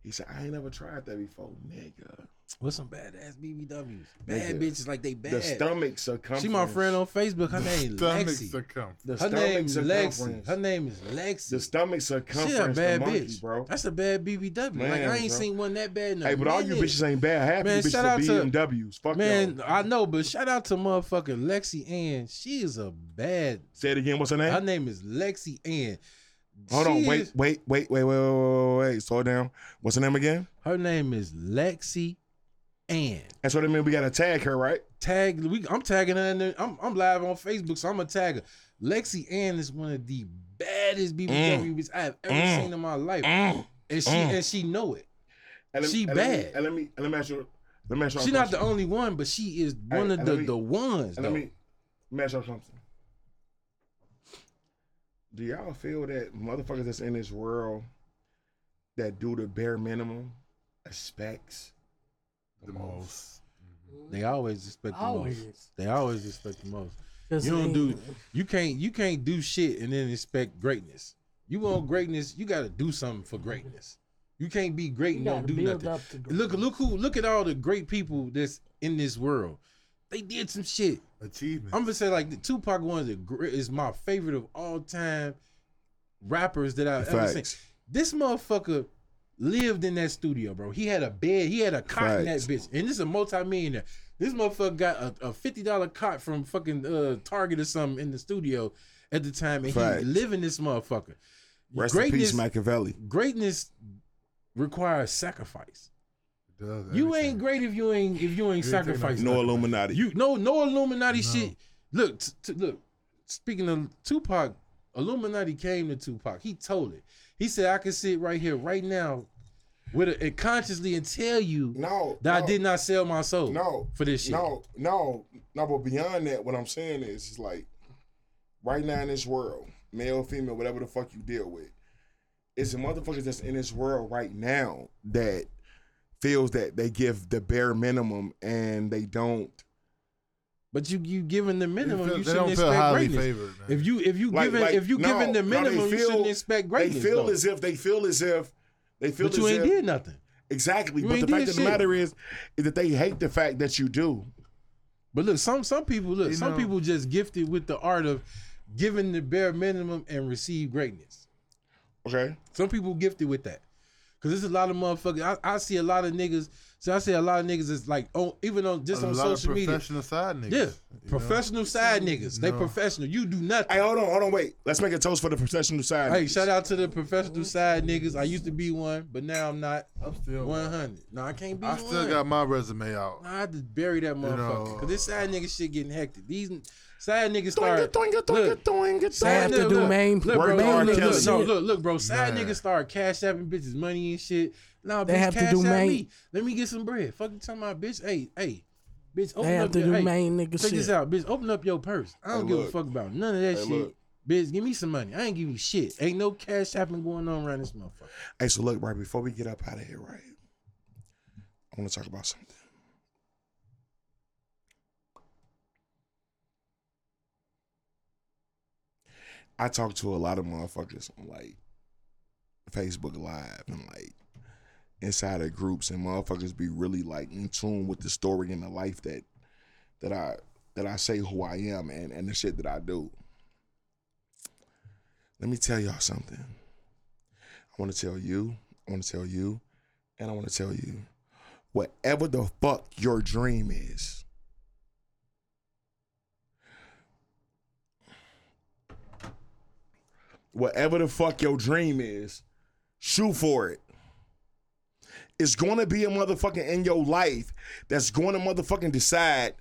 he said, "I ain't never tried that before, nigga."
What's some badass BBWs? Bad
Nigga,
bitches like they bad.
The stomach circumference.
she my friend on Facebook. Her name
Stomach
Lexi.
circumference.
The
Her
stomach
name
circumference.
Lexi. Her name is Lexi.
The stomach
She
circumference.
a bad
the monkey,
bitch,
bro.
That's a bad BBW. like I ain't
bro.
seen one that bad in a
Hey, but all you
minute.
bitches ain't bad. Half
Man,
you bitches
shout
are
out to-
BMWs. Fuck
Man,
y'all.
I know, but shout out to motherfucking Lexi Ann. She is a bad.
Say it again. What's her name?
Her name is Lexi Ann.
Hold on. Wait, wait, wait, wait, wait, wait, wait, wait, wait. Slow down. What's her name again?
Her name is Lexi Ann.
That's what I mean. We gotta tag her, right?
Tag. We, I'm tagging her. In. I'm, I'm live on Facebook, so I'm gonna tag her. Lexi Ann is one of the baddest BBW bitches I have ever
Mm.
seen in my life,
Mm.
and she
Mm.
and she know it.
And
She
and let me-
bad.
And let me and let me ask you. Let me ask you.
She's not the only one, but she is one of
and
the
me-
the ones.
Let me let me ask you something. Do y'all feel that motherfuckers that's in this world that do the bare minimum expects
The most. Mm-hmm.
They always expect the
Always.
most. They always expect the most.
'Cause
You don't
ain't-
do you can't you can't do shit and then expect greatness. You want greatness, you gotta do something for greatness. You can't be great and don't do nothing.
up to.
Look, look who, look at all the great people that's in this world. They did some shit.
Achievement.
I'm gonna say like the Tupac one is, a is my favorite of all time rappers that I've ever seen. This motherfucker lived in that studio, bro. He had a bed, he had a cot in that bitch, and this is a multi-millionaire. This motherfucker got a, a fifty dollar cot from fucking uh, Target or something in the studio at the time, and
Facts.
he living this motherfucker.
Rest in peace, Machiavelli.
greatness requires sacrifice.
It does
You
everything.
ain't great if you ain't if you ain't
Everything
sacrificing.
No Illuminati.
You no no Illuminati shit. Look, t- t- look. Speaking of Tupac, Illuminati came to Tupac. He told it. He said, "I can sit right here, right now, with a, and consciously and tell you
no,
that I did not sell my soul
No,
for this shit."
No, no, no. But beyond that, what I'm saying is, it's like right now in this world, male, female, whatever the fuck you deal with, it's the motherfuckers that's in this world right now that feels that they give the bare minimum and they don't.
But you you giving the minimum,
feel-
you shouldn't
don't feel
expect
highly
greatness.
favored, man.
If you if you
Like-
giving
like,
if you
no,
giving the
no, they
minimum, you shouldn't expect greatness.
they feel
though.
as if they feel as if they feel
but
as
you ain't
if
did nothing.
exactly.
you
But the fact
did
of the matter is, is that they hate the fact that you do.
But look, some some people look,
You
some
know-
people just gifted with the art of giving the bare minimum and receive greatness.
Okay.
Some people gifted with that. Cause there's a lot of motherfuckers. I, I see a lot of niggas. So I see a lot of niggas is like on even on just
a
on
lot of
social media.
professional side niggas.
Yeah,
you know?
professional side niggas. They professional. You do nothing.
Hey, hold on, hold on, wait. Let's make a toast for the professional side.
Hey, shout out to the professional side niggas. I used to be one, but now I'm not.
I'm still.
100. No, I can't be
I
one.
still got my resume out.
Nah, I had to bury that motherfucker.
know-
Cause this side nigga shit getting hectic. These side niggas start.
doinga, doinga,
look,
doinga,
They have to do main,
Look, bro,
main
look, look, no, look, look, bro. Side
Man.
niggas start cash apping bitches money and shit. Nah,
They
bitch,
have to do main-
me. Let me get some bread. Fuck you talking about, bitch. Hey, hey, bitch. Open
They have
up
to
your,
do
hey,
main nigga
Check
shit.
this out, bitch. Open up your purse. I don't
Hey,
give a fuck about none of that
Hey,
shit.
look.
Bitch, give me some money. I ain't give you shit. Ain't no cash apping going on around this motherfucker.
Hey, so look, right before we get up out of here, right? I want to talk about something. I talk to a lot of motherfuckers on like Facebook Live and like inside of groups, and motherfuckers be really like in tune with the story and the life that that I that I say who I am and and the shit that I do. Let me tell y'all something. I want to tell you, I want to tell you, and I want to tell you, whatever the fuck your dream is, whatever the fuck your dream is, shoot for it. It's gonna be a motherfucker in your life that's gonna motherfucking decide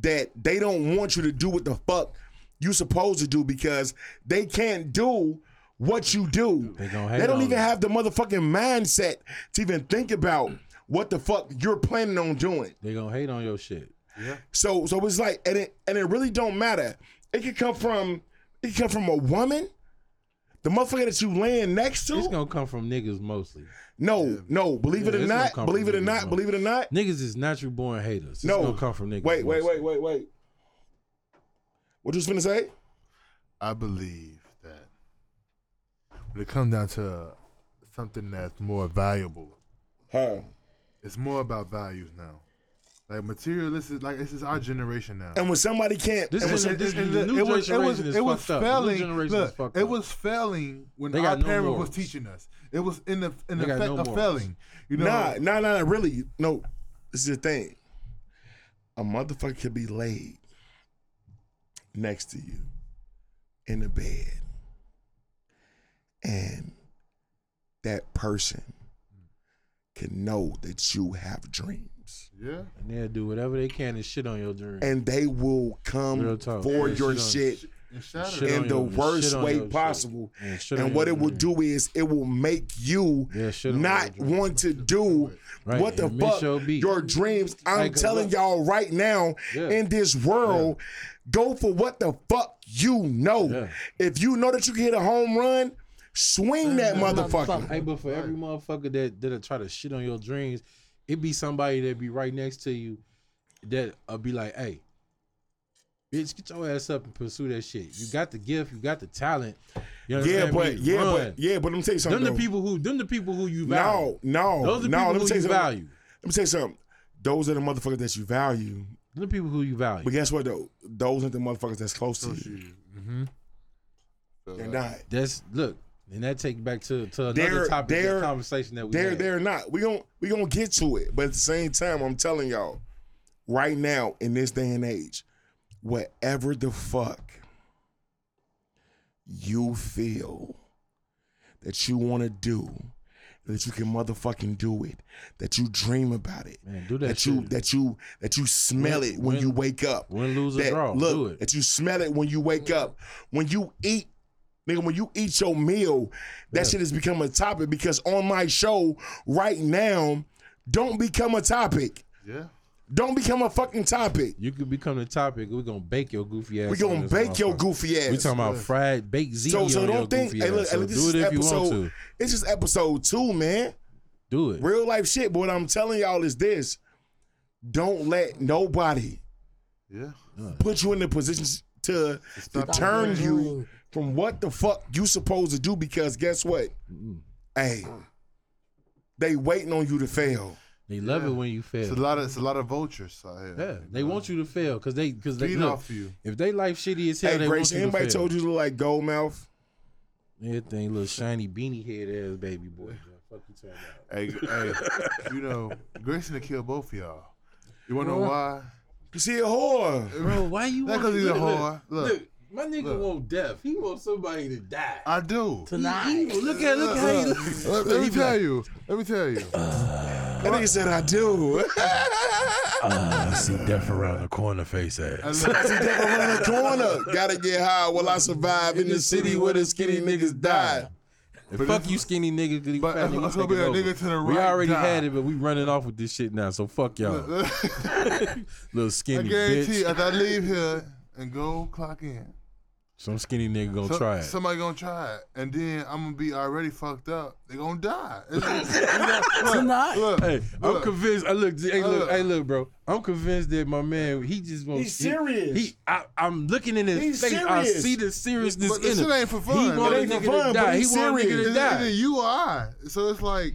that they don't want you to do what the fuck you supposed to do because they can't do what you do.
They
They don't even
you.
have the motherfucking mindset to even think about what the fuck you're planning on doing.
They gonna hate on your shit. Yeah.
So so it's like and it and it really don't matter. It could come from it could come from a woman, the motherfucker that you land next to,
It's
to.
gonna come from niggas mostly.
No, no, believe it
Yeah,
or
it's gonna
not,
come
believe
from
it or
niggas,
not,
bro.
believe it or not.
Niggas is natural born haters. It's
No.
gonna come from niggas.
Wait, wait,
mostly.
wait, wait, wait. What you was finna say?
I believe that when it comes down to something that's more valuable,
Huh.
it's more about values now. Like materialist is like this is our generation now.
And when somebody can't,
This
and when
is- this-
And
the
the-
new
it was, it was,
generation is
it was
fucked up. New
failing.
generation is
Look,
fucked
it
up.
was failing when
They
our
got no
parents
morals.
was teaching us. It was in the in
They
the effect
no
of
morals.
failing. You know,
nah, nah, nah, really. No, this is the thing. A motherfucker could be laid next to you in the bed, and that person can know that you have dreams,
yeah.
And they'll do whatever they can to shit on your dreams.
and they will come for
Yeah,
your
shit on-
shit
And.
Shit
in the
your-
worst
on
way
your shit.
possible.
And
And what it will
dream.
do is it will make you
Yeah,
not want to do
Right,
what the fuck
your
your dreams. I'm
Like, 'cause
telling y'all right now
Yeah.
in this world, go for what the fuck you know.
Yeah.
If you know that you can hit a home run, swing that motherfucker.
Hey, but for every motherfucker that that'll try to shit on your dreams, it be somebody that be right next to you that'll be like, hey, Bitch, get your ass up and pursue that shit. You got the gift, you got the talent. You
Yeah,
understand
but
me?
yeah,
Run.
but yeah, but let me tell you something.
them the people who them the people who you value.
No, no,
Those are
no.
people
Let me
who
tell
you
you something.
value.
Let me tell you something. Those are the motherfuckers that you value.
The people who you value.
But guess what though? Those aren't the motherfuckers that's close to you. Mm-hmm. They're not.
That's look, and that take back to, to another
They're-
topic
they're-
of conversation that we
They're
had.
they're not. We gon' we gonna get to it. But at the same time, I'm telling y'all, right now in this day and age, whatever the fuck you feel that you want to do, that you can motherfucking do it, that you dream about it,
Man, do that
that you that you that you smell
Win-
it when
win-
you wake up.
Win, lose, or draw.
Look,
do it.
that you smell it when you wake up. When you eat, nigga, when you eat your meal, that
Yeah.
shit has become a topic because on my show right now, don't become a topic.
Yeah.
Don't become a fucking topic.
You could become the topic. We're gonna bake your goofy ass.
We
on
gonna bake your goofy ass.
We talking about fried baked ziti
so so don't think.
goofy
Hey, look,
So
this
do
is
it if you want
episode.
to.
This is episode two, man.
Do it.
Real life shit. But what I'm telling y'all is this: don't let nobody
Yeah.
put you in the position to, to turn you
it.
From what the fuck you supposed to do because guess what? Hey, they waiting on you to fail.
They love
Yeah.
it when you
It's a
fail.
lot of it's a lot of vultures out here.
Yeah, they want you to fail because they because they
feed
look,
off you.
if they life shitty as hell,
Hey,
they
Grace,
want you to
anybody
fail.
told you to look like Goldmouth?
Everything little shiny beanie head ass baby boy. Fuck you talking about?
Hey, hey, you know, Grayson to kill both of y'all. You wanna know why?
Cause see a whore.
Bro, why you?
Not
want-
'cause he's a
look, look,
whore. Look.
My nigga
Look.
want death. He wants somebody to die.
I do.
Tonight.
Look at look how he look.
Let, let me tell you. Let me tell you.
Uh, that nigga said I do.
Uh, I see death around the corner, face ass.
I see death around the corner. Gotta get high while I survive in the city where the skinny niggas die.
fuck you, skinny nigga. 'cause you
But
fat
it's-
nigga
it's gonna be a
over.
nigga to the
We already
die.
had it, but we running off with this shit now. So fuck y'all, little
I
skinny
guarantee
bitch.
you, after I leave here and go clock in,
Some skinny nigga gonna
so-
try it.
somebody gonna try it, and then I'm gonna be already fucked up. They gonna die. It's- you know, look,
Tonight.
Look,
Hey, I'm convinced. I look, hey, look,
Look.
hey, look, bro. I'm convinced that my man, he just wants.
He's serious.
He, he I, I'm looking in his
He's
face. I see the seriousness
But
in
this
him.
shit ain't for fun.
He want a nigga
fun,
to
but
die. He
he's
want a nigga to
It's either
die.
you or I. So it's like,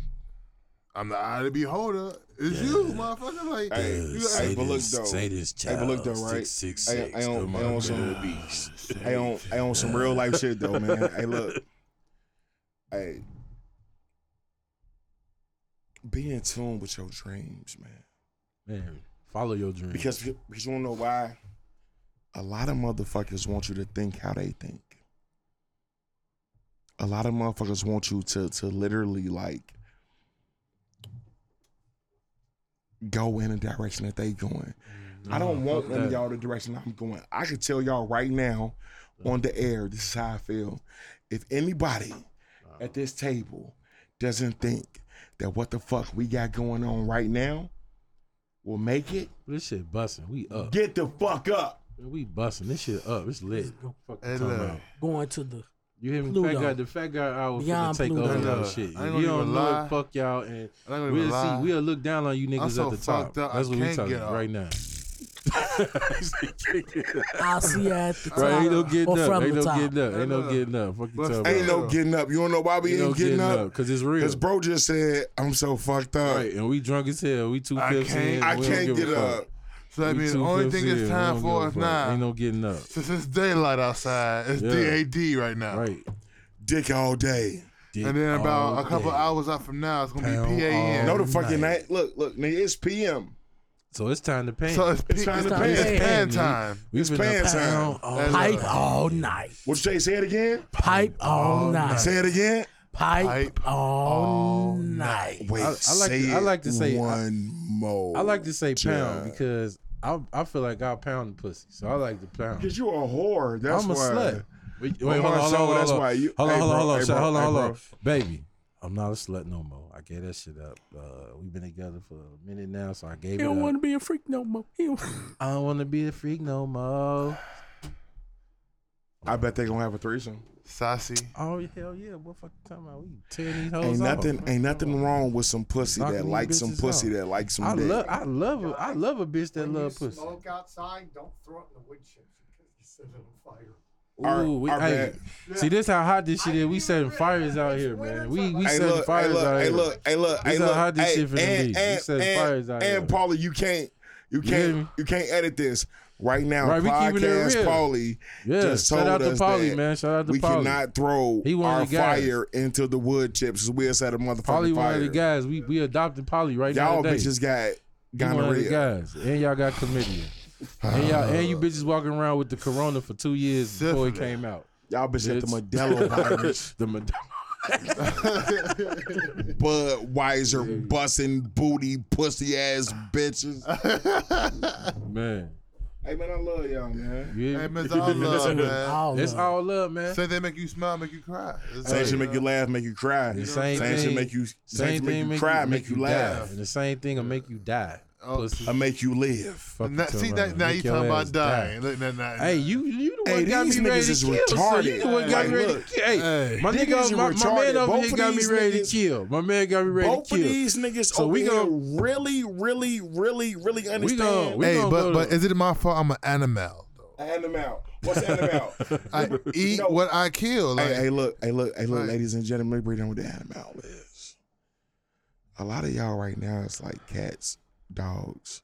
I'm the eye of the beholder. It's you, motherfucker. Like,
Hey,
you
hey,
got-
but look though. Hey, but look though, right? Hey, I on, I on some, I on, I on some real life shit though, man. Hey, look. Hey, be in tune with your dreams, man.
Man, follow your dream.
Because because you wanna know why? A lot of motherfuckers want you to think how they think. A lot of motherfuckers want you to to literally like go in a direction that they going. I don't want
fuck
none of y'all the direction I'm going. I can tell y'all right now on the air, this is how I feel. If anybody at this table doesn't think that what the fuck we got going on right now will make it,
This shit busting. We up.
get the fuck up.
We busting. This shit up. It's lit. Fuck you
Hey,
talking
look.
Going to the
You hear me?
Pluto.
Fat guy, the fat guy hour finna
Beyond gonna
take
Pluto.
over
Hey,
y'all shit.
I ain't
you don't
even
know
lie.
it, fuck y'all. And
I ain't gonna
we'll
lie.
see. We'll look down on you niggas
so
at the top.
fucked up, I
That's what we
can't
talking
get
right now.
I'll see you at the top.
Right, ain't no getting
or
up. Ain't no
top.
getting up. Ain't no
Look.
getting up. Fuck you talking
Ain't
about.
no getting up. You don't know why we
Ain't
ain't
no
getting up?
Because it's real.
Because bro just said, I'm so fucked up.
Right, and we drunk as hell. We two
I can't-
in.
I can't
give a
get
fuck.
up.
So that
We
means the only thing
in.
it's time
don't
for
give
is now.
Ain't no getting up.
Since it's daylight outside, it's
Yeah.
DAD right now.
Right.
Dick all day.
And then about a couple
day.
hours out from now, it's gonna
Pound
be PAN.
No, the fucking
night.
night. Look, look, nigga, it's PM.
So it's time to pay.
So it's,
It's
P-
time
it's
to
time
pay.
it's pan time.
We've
it's pan time.
all
Pipe all night.
What you say? Say it again.
Pipe all night.
Say it again.
Pipe
Pipe
all
all
night.
Wait,
I- I like
say
to- I
it
like to say-
one more.
I like to say pound
time.
because I I feel like I'll pound the pussy. So I like to pound.
Because you a whore. That's
I'm a
why.
slut. Wait,
On
wait, hold on, hold on, hold on.
that's why you-
Hold on, hold on, hold on,
hey,
shut-
bro,
hold on,
hey,
hold on. Baby, I'm not a slut no more. I gave that shit up. Uh, we've been together for a minute now, so I gave
He
it up.
He don't want to be a freak no more. Don't-
I don't want to be a freak no more.
I bet they gonna have a threesome.
Sassy.
Oh hell yeah! What fuck you talking about? We tearing these hoes
Ain't
off.
nothing. Ain't nothing wrong with some pussy
Knocking
that likes some pussy
out.
that likes some
I
dick.
love, I love, a, I love a bitch that
when
love pussy.
smoke outside, don't throw it in the wood chips.
Our-
Ooh, we,
our
hey, see this how hot this shit is. We setting fires out here, man. We we
Hey
setting
look, hey
fires
look,
out
hey
here.
look, hey look,
This
hey
how
look.
hot this
hey,
shit finna
and,
be. We
And,
setting
and,
fires out
and
here.
Paula, you can't, you can't,
me?
you can't edit this right now.
Right, we keeping it
Podcast
real.
Paulie
Yeah,
just
shout
told
out to
us
Paulie,
that
man. Shout out to
we
Paulie.
cannot throw
He
our
the guys.
fire into the wood chips. We'll set a motherfucking
Polly one of the guys. We we adopted Polly right now.
Y'all
now. today.
bitches got
He one of the
gonorrhea.
guys, and y'all got chlamydia. and y'all and you bitches walking around with the corona for two years before it came out.
Y'all bitches got the
Bitch.
Modelo virus.
the Mad-
Budweiser busting booty pussy ass bitches.
man.
Hey man, I love y'all, man.
Yeah.
Hey, man, it's all love, man.
All
It's
love.
all love, man.
Say they make you smile, make you cry. It's
Same
like,
shit make
uh,
you laugh, make you cry.
The
Same,
same
shit
thing-
make you
Same
same
thing
thing make you cry, make you laugh,
And the same thing will make you die.
Oh.
I make you live.
Now, see that now you talking about dying. Look, nah, nah,
Hey, you you the
Hey,
got
these
me ready
niggas
to
is
kill. So
retarded.
you the one got me ready
look,
to kill. Hey,
hey,
my
niggas
nigga, my, my man over
Both
here
of
got me ready
niggas-
to kill. My man got me ready
Both
to
of
kill.
these niggas
So
over
we
here
gonna-
really, really, really, really
We
understand.
gonna we
Hey,
gonna
but
go
but is it my fault? I'm an animal. though.
Animal. What's an animal?
I eat
No.
what I kill. Like,
hey, hey, look, hey, look, hey, look, ladies and gentlemen, let me break down what the animal is. A lot of y'all right now it's like cats, dogs,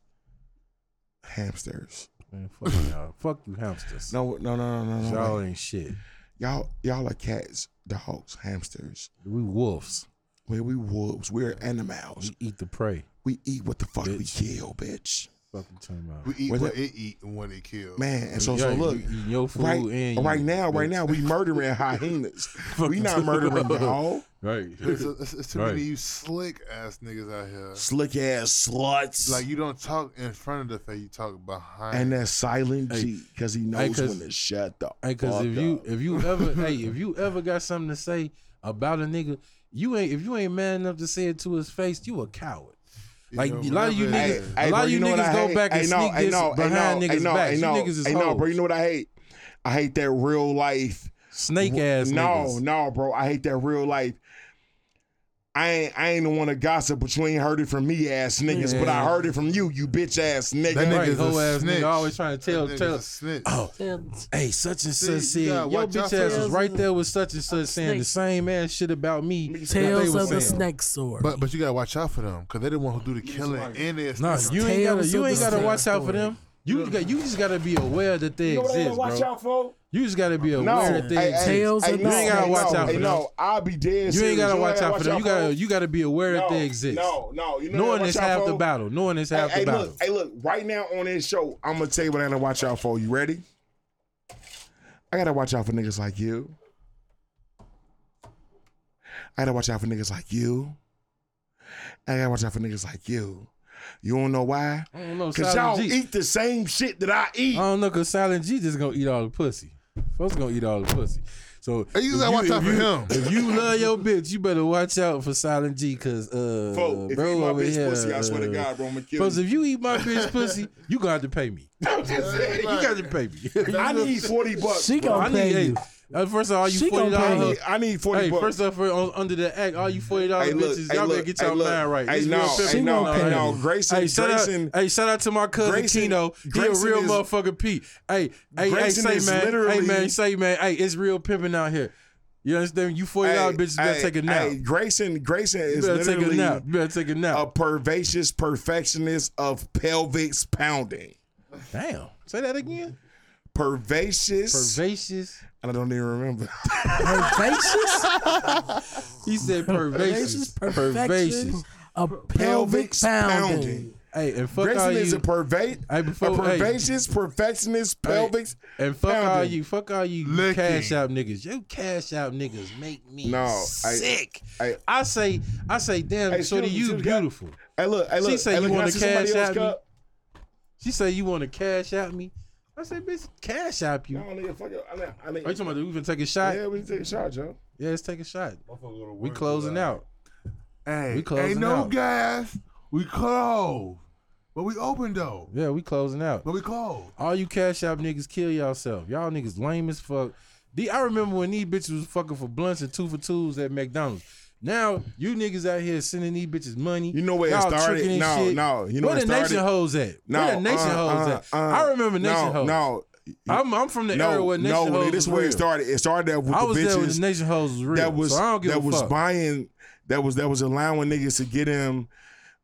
hamsters.
Man, fuck y'all. Fuck you hamsters.
No, no, no, no, no,
y'all ain't shit.
Y'all, y'all are cats, dogs, hamsters.
We wolves.
Where we wolves, we're animals.
We eat the prey.
We eat what the fuck we kill, bitch.
Fuck you talking about.
we eat
Whether-
what it eat and what it kill.
Man, and so
Yeah,
so
you
look,
eating your food
right,
and
right now, right now, we murdering hyenas. we not murdering y'all.
Right.
It's, it's, it's too
Right.
many of you slick ass niggas out here.
Slick ass sluts.
Like you don't talk in front of the face, you talk behind.
and that silent
Hey.
G, because he knows
'cause-
when to shut the
Hey, cause
fuck
if you
up.
if you ever hey if you ever got something to say about a nigga, you ain't if you ain't man enough to say it to his face, you a coward.
You
Like
know,
a lot of you niggas,
is.
a lot
bro,
of you,
know
niggas go
hate?
back and
Hey, no,
sneak
hey,
this
no,
behind
no,
niggas
hey, no,
backs.
hey,
You
no,
niggas is
hey, no, bro. You know what I hate? I hate that real life.
Snake ass
no,
niggas.
no, bro. I hate that real life. I ain't, I ain't the one to gossip, but you ain't heard it from me, ass niggas. But I heard it from you, you bitch ass nigga.
That
Right,
a
hoe ass
snitch.
nigga always trying to tell tell.
a snitch.
Oh,
Yeah,
hey, such and such
you
said
gotta
your bitch ass was right there with such and such saying the same ass shit about me. that they
Tales
was
of the. Snake Sword.
But but you gotta watch out for them because they the one who do the killing and they
Nah, you ain't gotta you ain't gotta watch out for them. You just got you just gotta be aware that they
You know what
exist,
gotta watch
bro.
out for?
You just gotta be aware
No,
that they
hey,
exist.
hey,
Tales
hey,
of
no,
You ain't gotta
hey,
watch
no,
out for
hey,
them.
No, I'll be dead.
You ain't gotta
know
watch
what I
out for them. You gotta
for?
you gotta be aware that they exist.
No, no, you know
Knowing
what
is half
for?
the battle. Knowing is half
hey,
the
hey,
battle.
look, hey, look, right now on this show, I'm gonna tell you what I gotta watch out for. You ready? I gotta watch out for niggas like you. I gotta watch out for niggas like you. I gotta watch out for niggas like you. You don't know why?
I don't know.
Cause y'all
G.
eat the same shit that I eat.
I don't know, cause Silent G just gonna eat all the pussy. Folks gonna eat all the pussy. So
Hey, you
if
gotta watch out
if
for him.
If you love your bitch, you better watch out for Silent G, cause uh,
Folk, if
bro
you eat my
over
bitch
here,
pussy, I swear to
uh,
God, bro, I'm gonna kill
Folks,
you.
if you eat my bitch pussy, you gonna have to pay me. you got to pay me.
I need 40 bucks.
She
bro.
gonna
I need.
pay
Hey,
you.
Uh, first of all, you
She
forty
gonna pay
I
dollars.
I need 40
Hey,
bucks.
first off, for, on, under the act, all you forty dollars
Hey,
bitches,
hey,
y'all better
look,
get
hey,
y'all
look.
mind right.
Hey, no, hey, no,
going
hey,
on
no.
here.
Grayson-
hey, shout
Grayson-
out, hey, shout out to my cousin
Grayson-
Tino. He
Grayson
a real
is-
motherfucking Pete. Hey, hey, hey, say
is
man, hey
literally-
man, say man, hey, it's real pimping out here. You understand? You forty dollars bitches better
hey,
take a nap.
Hey, Grayson, Grayson
you
is
better take a nap. You better take a nap.
a pervasive perfectionist of pelvic pounding.
Damn, say that again.
Pervasive.
Pervasive.
And I don't even remember.
Pervasive?
He said
Pervasive?
pervasive.
Perfection
Pervasive.
of pelvic pounding.
Hey, and fuck all
Grayson is
you.
a pervade,
Hey, before-
a
hey.
pervasive perfectionist pelvic.
And fuck all
pounding.
you, fuck all you
Licking.
cash out niggas. You cash out niggas make me
No,
sick.
I-
I, say, I say, damn,
Hey,
shorty,
excuse
you
excuse me,
beautiful.
Hey, look, hey, look.
She say
hey,
you
look, can I
wanna cash out me?
cup?
She say you want to cash out me. I said, bitch, cash out you.
No, nigga, fuck it. I mean, I mean,
Are you talking about we even take a shot? Yeah,
yeah, we can take a shot, Joe.
Yeah, let's take a shot. We closing out.
Hey,
We closing
ain't no
out.
gas. We close. but we open though.
Yeah, we closing out.
But we close.
All you cash out niggas, kill yourself. Y'all niggas lame as fuck. The, I remember when these bitches was fucking for blunts and two for twos at McDonald's. Now you niggas out here sending these bitches money.
You know where it
Y'all
started?
tricking
No,
shit.
no. You know
where
where it
the nation
started?
hoes at?
No,
where the nation
uh,
hoes
uh,
at?
uh,
I remember nation
no,
hoes.
No,
I'm I'm from the era
No,
where Nation
no,
Hoes
this
was
is where
real.
it started. It started out with
I
the
was there when the Nation Hoes was real.
that was
so I don't give
that was
fuck.
buying that was that was allowing niggas to get him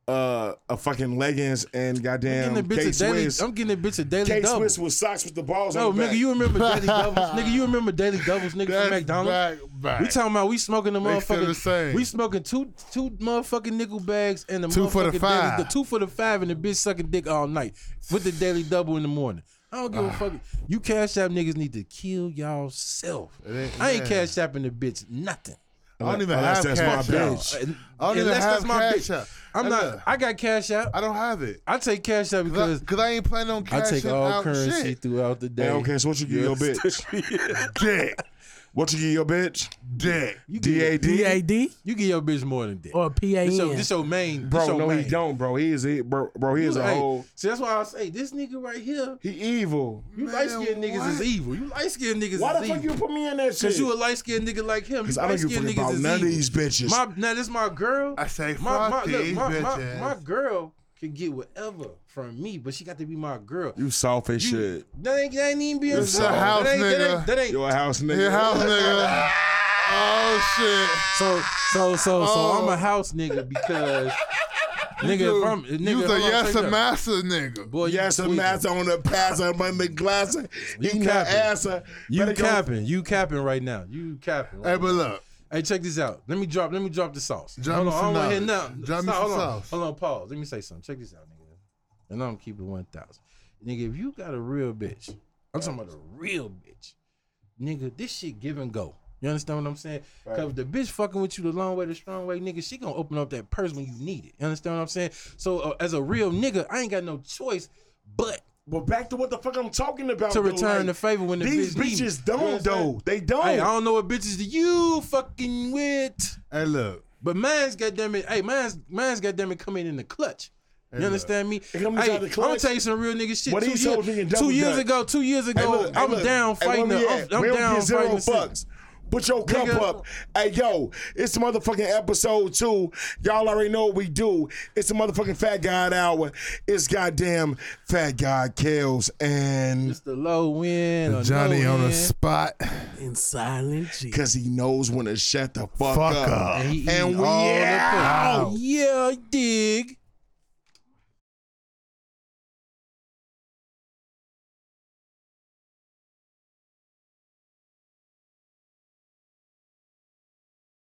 uh a fucking leggings and
I'm
goddamn
getting a bitch
K Swiss.
I'm getting a bitch of daily
K
double.
Swiss with socks with the balls
No,
on the
nigga, you remember daily doubles? nigga, you remember daily doubles, nigga,
That's
from McDonald's?
back, back.
We talking about we smoking the
They still the same.
We smoking two two motherfucking nickel bags and the
Two for the
motherfucking
five.
Daily, the two for the five and the bitch sucking dick all night with the daily double in the morning. I don't
Ah.
give a fuck. You cash app niggas need to kill y'all self. I ain't
man.
cash apping the bitch nothing.
I don't even
Unless
have
that's
cash
my bitch.
And-
I don't even
unless
have
that's my
cash
bitch.
app.
I'm not. I got cash out.
I don't have it.
I take cash out because
Because I ain't planning on
I
cashing
take all
out
currency
shit.
throughout the day.
Hey, okay, so what you give your bitch?
Dick.
What you give your bitch?
Dick.
You
D
get,
A D.
PAD
you get your bitch more than that.
or PAN?
This your, this your main. this
Bro,
your
no,
main.
he don't, bro. He is, he, bro, bro. He is
You-
a
hey,
whole.
See, that's why I say this nigga right here.
He evil.
You light skinned niggas is evil. You light skinned niggas.
Why
is
the fuck
evil.
you put me in that shit?
Cause you a light skinned nigga like him.
Because I don't
light
give a
skinned
fuck
niggas
about
is
none of these bitches.
My now this my girl.
I say,
my, my,
fuck
look,
these
my, my,
bitches.
my girl can get whatever from me, but she got to be my girl.
you soft as
You-
shit.
That ain't, that ain't even being
a
soft.
house
that ain't, That
nigga.
ain't, that ain't,
You a house nigga.
Your house nigga. Oh shit.
so so so so
Oh.
I'm a house nigga because nigga
You,
if I'm nigga
you the yes a master nigga.
boy you
Yes, a master on the pass on the glass. Eating that
capping.
ass. uh,
You
better go-
capping, you capping right now. You capping. Right
Hey, but look.
Hey, check this out. Let me drop. Let me drop the sauce.
Drop
hold
me
on,
some
I don't want to hear nothing.
Drop me some
hold on.
sauce.
Hold on. Pause. Let me say something. Check this out, nigga. And I'm keeping one thousand. Nigga, if you got a real bitch, I'm talking about a real bitch. Nigga, this shit give and go. You understand what I'm saying? Cause if the bitch fucking with you the long way, the strong way, nigga, she gonna open up that purse when you need it. You understand what I'm saying? So uh, as a real nigga, I ain't got no choice but
But back to what the fuck I'm talking about.
to
though,
return
like,
the favor when the
These
bitch
bitches
You
don't
understand?
though. They don't.
Hey, I don't know what bitches do you fucking with.
Hey, look.
But man's goddamn it, hey, man's man's goddamn it coming in the clutch. You
look.
understand me? Hey, I'm gonna tell you some real nigga shit.
What
two,
he
year-
told me
two years
dutch.
ago, two years ago,
Hey, look,
I'm
look.
down fighting.
where
the,
we
I'm,
at?
I'm
we don't
down
get zero
fighting. The city.
fucks. Put your cup
Nigga.
up. Hey, yo, it's the motherfucking episode two. Y'all already know what we do. It's the motherfucking Fat God Hour. It's goddamn Fat God Kills and
It's the low wind. or
Johnny
no
on the
wind.
spot.
in silent G.
because he knows when to shut the fuck,
Fuck
up.
up.
And, he
And we
all the
out.
pussy. Yeah, dig.